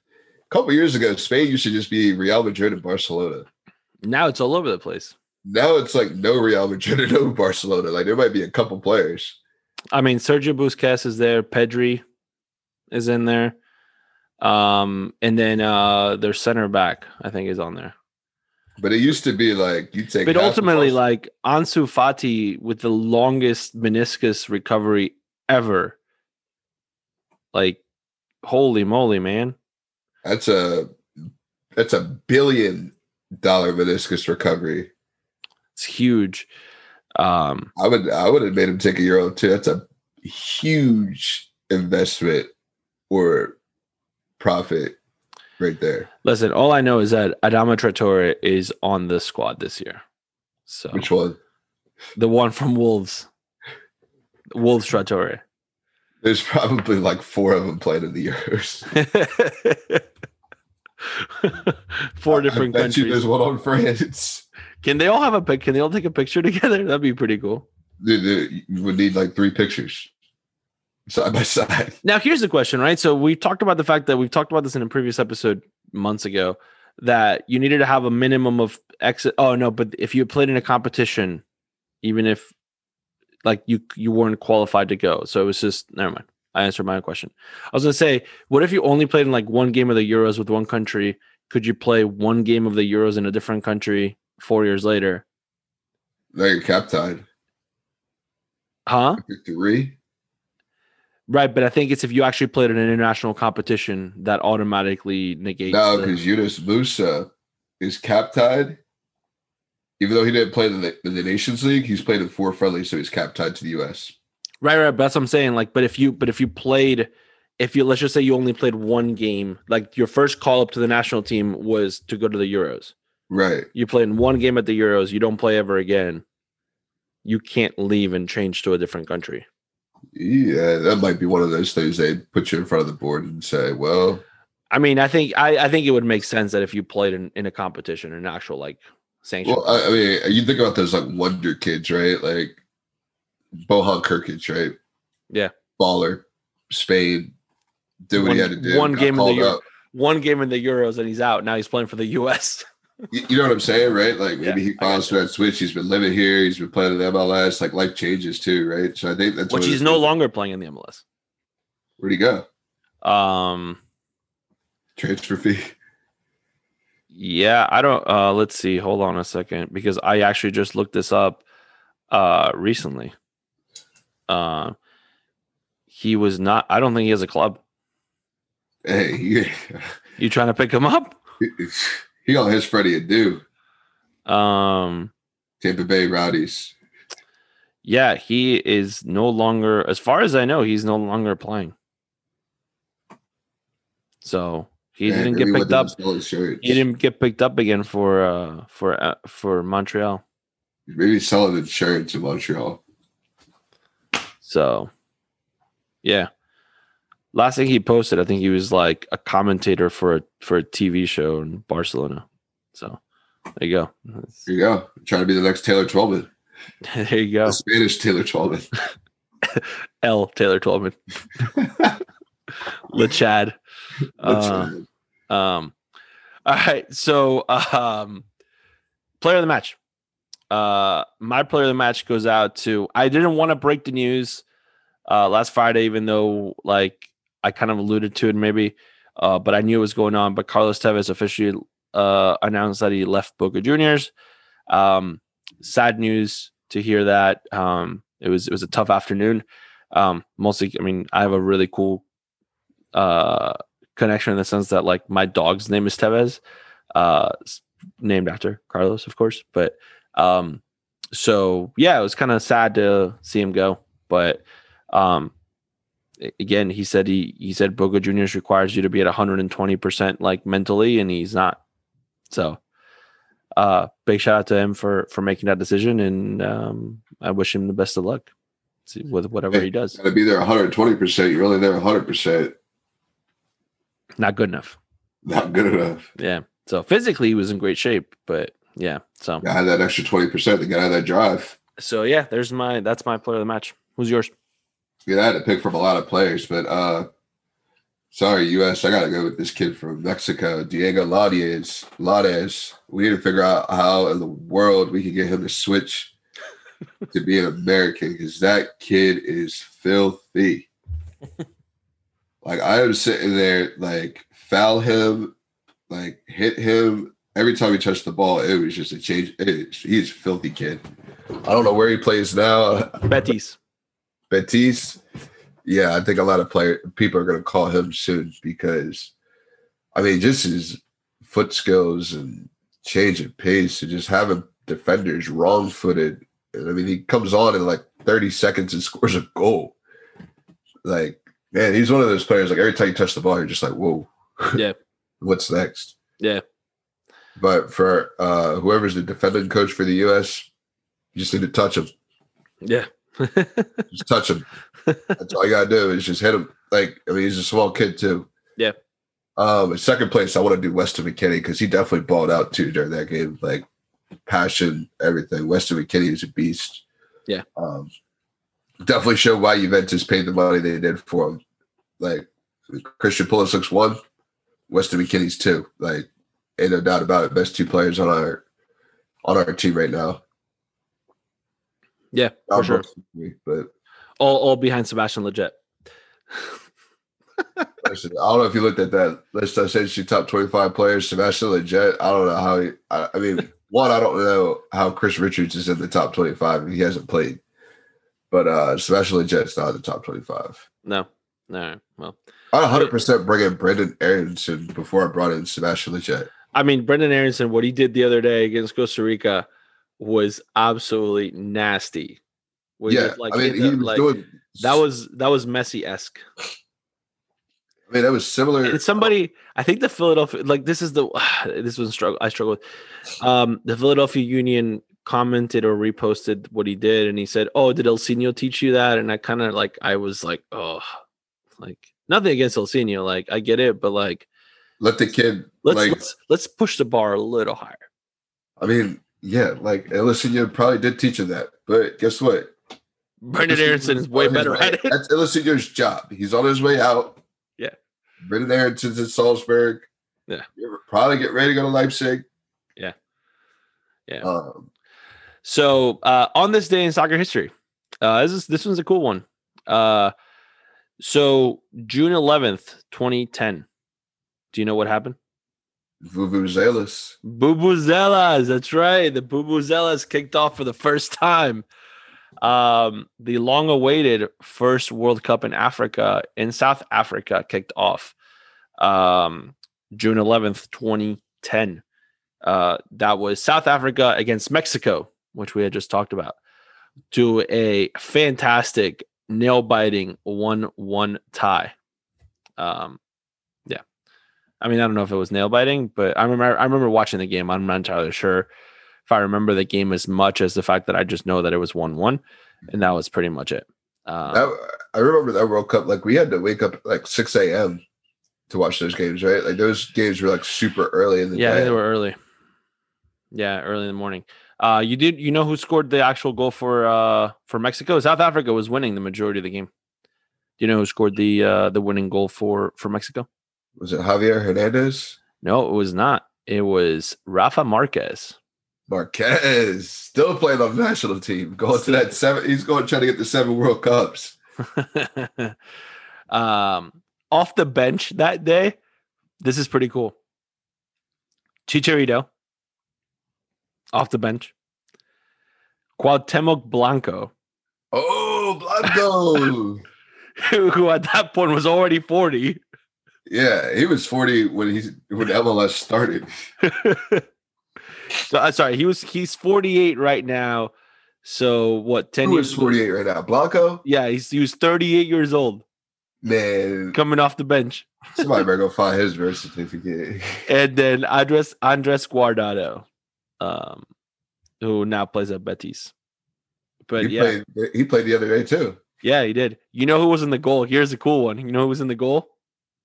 couple years ago, Spain used to just be Real Madrid and Barcelona. Now it's all over the place. Now it's like no Real Madrid and (laughs) no Barcelona. Like there might be a couple players. I mean, Sergio Busquets is there. Pedri is in there. Um, and then uh their center back, I think, is on there. But it used to be like you take But ultimately, like Ansu Fati with the longest meniscus recovery ever. Like, holy moly, man! that's a that's a billion dollar meniscus recovery. It's huge. Um, I would I would have made him take a euro too. That's a huge investment or profit right there. listen, all I know is that Adama Traore is on the squad this year. So Which one? the one from Wolves, Wolves Traore. There's probably like four of them playing in the Euros. (laughs) Four different I bet you countries. There's one on France. Can they all have a pic? Can they all take a picture together? (laughs) That'd be pretty cool. Dude, You would need like three pictures side by side. Now, here's the question, right? So we talked about the fact that we've talked about this in a previous episode months ago that you needed to have a minimum of exit. Oh no, but if you played in a competition, even if like you you weren't qualified to go, so it was just never mind. I answered my own question. I was gonna say, what if you only played in like one game of the Euros with one country? Could you play one game of the Euros in a different country four years later? Now you're cap tied. Huh? Three. Right, but I think it's if you actually played in an international competition that automatically negates. No, because Yunus Musah is cap tied. Even though he didn't play in the, in the Nations League, he's played in four friendlies, so he's cap tied to the US. Right, right. But that's what I'm saying. Like, but if you, but if you played, if you, let's just say you only played one game, like your first call up to the national team was to go to the Euros. Right. You played in one game at the Euros. You don't play ever again. You can't leave and change to a different country. Yeah, that might be one of those things they put you in front of the board and say, well, I mean, I think I, I think it would make sense that if you played in, in a competition, an actual like sanction. Well, I, I mean, you think about those like wonder kids, right? Like Bojan Krkic, right? Yeah. Baller, Spain, did what one, he had to do. One game in the Euro, one game in the Euros and he's out. Now he's playing for the US. You, you know what I'm saying, right? Like maybe Yeah, he finds gotcha. that switch. He's been living here. He's been playing in the MLS. Like life changes too, right? So I think that's which what he's no longer playing in the MLS. Where'd he go? Um Transfer fee. yeah, I don't uh let's see. Hold on a second because I actually just looked this up uh recently. Uh he was not I don't think he has a club. Hey, (laughs) he, You trying to pick him up? (laughs) he on his Freddy Adu. Um Tampa Bay Rowdies. yeah, he is no longer as far as I know, he's no longer playing. So he didn't get picked up. just sell his shirts. He didn't get picked up again for uh for uh, for Montreal. Maybe selling insurance in Montreal. So yeah. Last thing he posted, I think he was like a commentator for a for a TV show in Barcelona. So there you go. That's- Here you go. trying to be the next Taylor Twellman. (laughs) there you go. The Spanish Taylor Twellman. (laughs) L Taylor Twellman. (laughs) Le Chad. Let's, Uh, uh, Um, all right. So, um, player of the match. Uh, my player of the match goes out to. I didn't want to break the news uh, last Friday, even though like I kind of alluded to it maybe, uh, but I knew it was going on. But Carlos Tevez officially uh, announced that he left Boca Juniors. Um, sad news to hear that. Um, it was it was a tough afternoon. Um, mostly, I mean, I have a really cool uh connection in the sense that like my dog's name is Tevez, uh, named after Carlos, of course. But um, so yeah, it was kind of sad to see him go. But um, again, he said he he said Boca Juniors requires you to be at 120 percent like mentally, and he's not. So, uh, big shout out to him for for making that decision, and um, I wish him the best of luck with whatever he does. Got to be there 120%. You're only there 100%. Not good enough. Not good enough. Yeah. So physically he was in great shape, but yeah. So to have that extra 20% to get out of that drive. so yeah, there's my that's my player of the match. Who's yours? Yeah, I had to pick from a lot of players, but uh sorry, US, I gotta go with this kid from Mexico, Diego Lainez. Lainez. We need to figure out how in the world we can get him to switch to be an American because that kid is filthy. like I am sitting there, like foul him, like hit him. Every time he touched the ball, it was just a change. He's a filthy kid. I don't know where he plays now. Betis. Betis, yeah, I think a lot of player people are going to call him soon because, I mean, just his foot skills and change of pace and just having defenders wrong footed. I mean, he comes on in like 30 seconds and (laughs) scores a goal. Like, man, he's one of those players. Like every time you touch the ball, you're just like, whoa, (laughs) Yeah. what's next? Yeah. But for uh whoever's the defending coach for the US, you just need to touch him. Yeah. Just touch him. That's all you gotta do is just hit him. Like I mean, he's a small kid too. Yeah. Um, second place, I want to do Weston McKennie because he definitely balled out too during that game. Like passion, everything. Weston McKennie is a beast. Yeah. Um, definitely showed why Juventus paid the money they did for him. Like Christian Pulisic's one, Weston McKennie's two. Like ain't no doubt about it. Best two players on our on our team right now. Yeah, for sure. me, But All all behind Sebastian Lletget. (laughs) I don't know if you looked at that list. I said she top twenty-five players. Sebastian Lletget. I don't know how. He, I, I mean, (laughs) one, I don't know how Chris Richards is in the top twenty-five. He hasn't played, but uh Sebastian Lletget's not in the top twenty-five. No. No. Well, I 100 percent bring in Brenden Aaronson before I brought in Sebastian Lletget. I mean, Brenden Aaronson, what he did the other day against Costa Rica was absolutely nasty. Where yeah, like, I mean, he the- was like, doing that was that was Messi esque. I mean, that was similar. And somebody, I think the Philadelphia, like this is the (sighs) this was struggle I struggle with. Um, the Philadelphia Union commented or reposted what he did, and he said, "Oh, did Ilsinho teach you that?" And I kind of like, I was like, "Oh, like nothing against Ilsinho, like I get it, but like, let the kid Let's like. let's let's push the bar a little higher. I mean, yeah, like Ilsinho probably did teach him that, but guess what? Brenden Aaronson is way better at it. That's Ilsinho's job. He's on his way out. Yeah. Brenden Aaronson's in Salzburg. Yeah. You're probably get ready to go to Leipzig. Yeah. Yeah. Um, So uh, on this day in soccer history, uh, this is this one's a cool one. Uh, so June eleventh, twenty ten. Do you know what happened? Vuvuzelas. Bubuzelas, that's right. The Bubuzelas kicked off for the first time. Um, the long-awaited first World Cup in Africa in South Africa kicked off. Um, June eleventh, twenty ten. Uh, that was South Africa against Mexico, which we had just talked about, to a fantastic nail-biting one-one tie. Um, I mean, I don't know if it was nail biting, but I remember I remember watching the game. I'm not entirely sure if I remember the game as much as the fact that I just know that it was one one, and that was pretty much it. Um, That, I remember that World Cup. Like we had to wake up like six a.m. to watch those games, right? Like those games were like super early in the day. yeah, day. they were early. Yeah, early in the morning. Uh, you did you know who scored the actual goal for uh for Mexico? South Africa was winning the majority of the game. Do you know who scored the uh the winning goal for for Mexico? Was it Javier Hernandez? No, it was not. It was Rafa Marquez. Marquez still playing on the national team. Going to that seven. He's going trying to get the seven World Cups. (laughs) um, off the bench that day, this is pretty cool. Chicharito off the bench. Cuauhtemoc Blanco, Oh, Blanco. who, (laughs) who at that point was already 40. Yeah, he was forty when he when (laughs) MLS started. so I'm sorry, he was he's 48 right now. So what 10 Who years is forty eight right now? Blanco. Yeah, he's he was 38 years old Man, coming off the bench. (laughs) somebody better go find his birth certificate. and then Andres Andres Guardado, um, who now plays at Betis. But he yeah, played. He played the other day too. yeah, he did. You know who was in the goal? Here's a cool one. You know who was in the goal?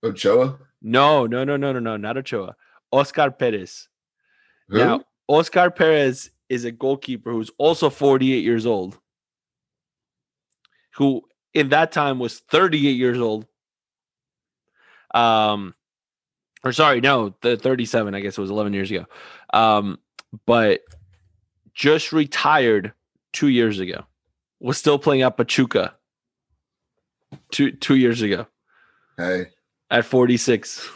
Ochoa. No, no, no, no, no, no, not Ochoa. Oscar Perez. Who? Now, Oscar Perez is a goalkeeper who's also 48 years old, who in that time was 38 years old. Um, or sorry, no, the 37, I guess it was 11 years ago. Um, but just retired two years ago. Was still playing at Pachuca two two years ago hey, at 46.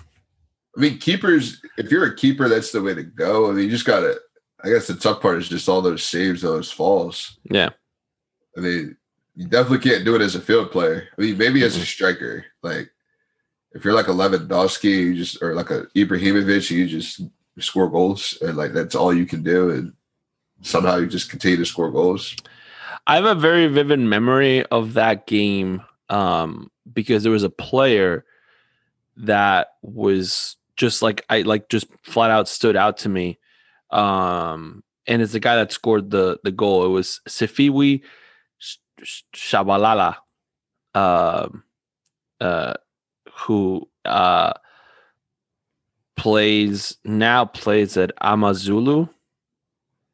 I mean, keepers. If you're a keeper, that's the way to go. I mean, you just gotta. I guess the tough part is just all those saves, those falls. Yeah. I mean, you definitely can't do it as a field player. I mean, maybe Mm-hmm. as a striker. Like, if you're like a Lewandowski, you just or like a Ibrahimovic, you just score goals, and like that's all you can do, and somehow you just continue to score goals. I have a very vivid memory of that game um, because there was a player that was just like I like just flat out stood out to me. Um, and it's the guy that scored the the goal. It was Siphiwe Sh- Sh- Shabalala, um, uh, who uh, plays now plays at Amazulu,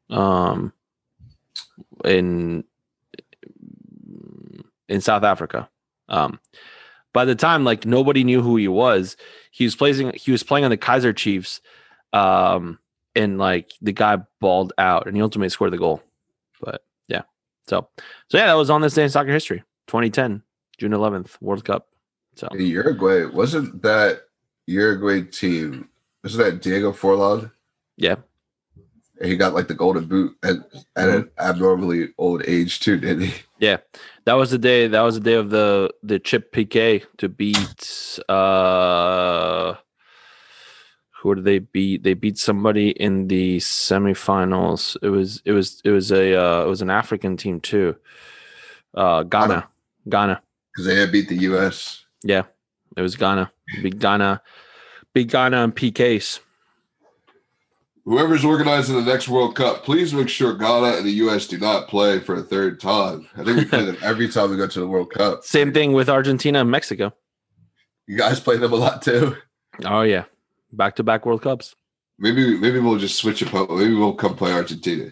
um, in in South Africa. Um, by the time like nobody knew who he was, he was playing he was playing on the Kaiser Chiefs, um, and like the guy balled out, and he ultimately scored the goal. But yeah, so so yeah, that was on this day in soccer history, 2010, June 11th, World Cup. So In Uruguay wasn't that Uruguay team? Wasn't that Diego Forlan? yeah, he got like the golden boot at, at an abnormally old age too, didn't he? Yeah, that was the day. That was the day of the the Chip PK to beat. uh Who did they beat? They beat somebody in the semifinals. It was it was it was a uh, it was an African team too. Uh Ghana, Ghana. Because they had beat the U.S. Yeah, it was Ghana. Big Ghana, big Ghana and PKs. Whoever's organizing the next World Cup, please make sure Ghana and the U.S. do not play for a third time. I think we play them every time we go to the World Cup. Same thing with Argentina and Mexico. You guys play them a lot too. Oh yeah, back to back World Cups. Maybe maybe we'll just switch it. Up. Maybe we'll come play Argentina.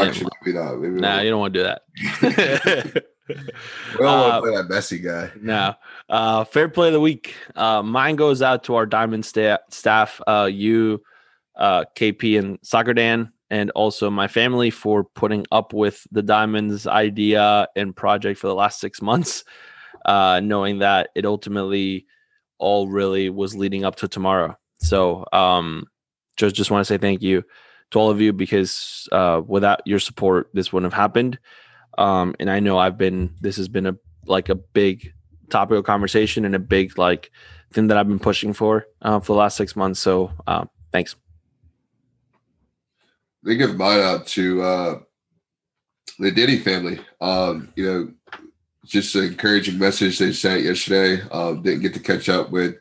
Actually, maybe not. Maybe nah, we'll, you don't want to do that. (laughs) we don't want (laughs) uh, to play that Messi guy. no. Uh, fair play of the week. Uh, mine goes out to our Diamond sta- staff, uh, you, uh, KP, and Soccer Dan, and also my family for putting up with the Diamonds idea and project for the last six months, uh, knowing that it ultimately all really was leading up to tomorrow. So, um, just just want to say thank you to all of you because uh, without your support, this wouldn't have happened. Um, and I know I've been this has been a like a big topic of conversation and a big like thing that I've been pushing for uh, for the last six months. So uh, thanks. They give mine out to uh, the Diddy family. Um, you know, just an encouraging message they sent yesterday. Um, didn't get to catch up with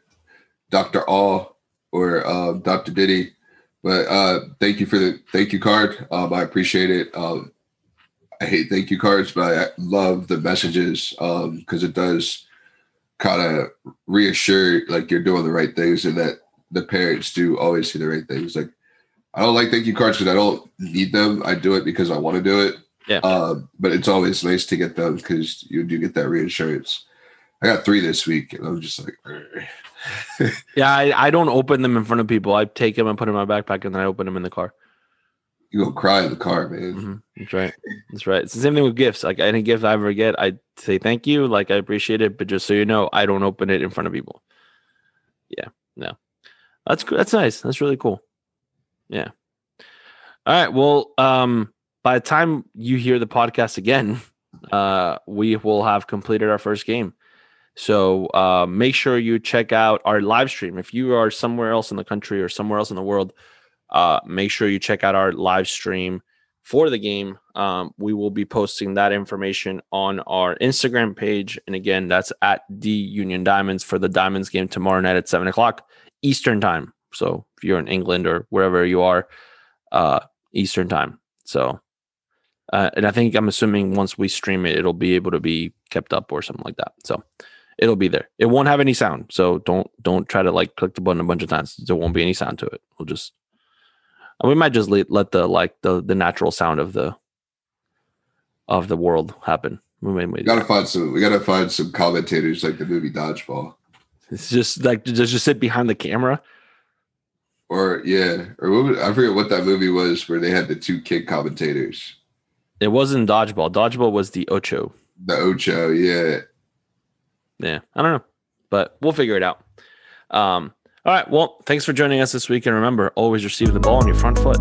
Dr. All or um, Dr. Diddy, but uh, thank you for the thank you card. Um, I appreciate it. Um, I hate thank you cards, but I love the messages because it does kind of reassure like you're doing the right things and that the parents do always see the right things. Like I don't like thank you cards because I don't need them. I do it because I want to do it. Yeah. Um, but it's always nice to get them because you do get that reassurance. I got three this week, and I'm just like, (laughs) Yeah, I, I don't open them in front of people. I take them and put them in my backpack and then I open them in the car. you go cry in the car, man. hmm That's right. That's right. It's the same thing with gifts. Like any gift I ever get, I say thank you. Like I appreciate it, but just so you know, I don't open it in front of people. Yeah, no, that's good. That's nice. That's really cool. Yeah. All right. Well, um, by the time you hear the podcast again, (laughs) uh, we will have completed our first game. So uh, make sure you check out our live stream. If you are somewhere else in the country or somewhere else in the world, uh, make sure you check out our live stream for the game. Um, we will be posting that information on our Instagram page. And again, that's at the Union Diamonds for the Diamonds game tomorrow night at seven o'clock Eastern time. So if you're in England or wherever you are, uh, Eastern time. So, uh, and I think I'm assuming once we stream it, it'll be able to be kept up or something like that. So it'll be there. It won't have any sound. So don't don't try to like click the button a bunch of times. There won't be any sound to it. We'll just and we might just let, let the like the the natural sound of the of the world happen. We may, We gotta find some. We gotta find some commentators like the movie Dodgeball, it's (laughs) just like just just sit behind the camera. Or yeah, or what was, I forget what that movie was where they had the two kid commentators. It wasn't dodgeball. Dodgeball was the Ocho. The Ocho, yeah. Yeah, I don't know, but we'll figure it out. Um, all right. Well, thanks for joining us this week, and remember, always receive the ball on your front foot.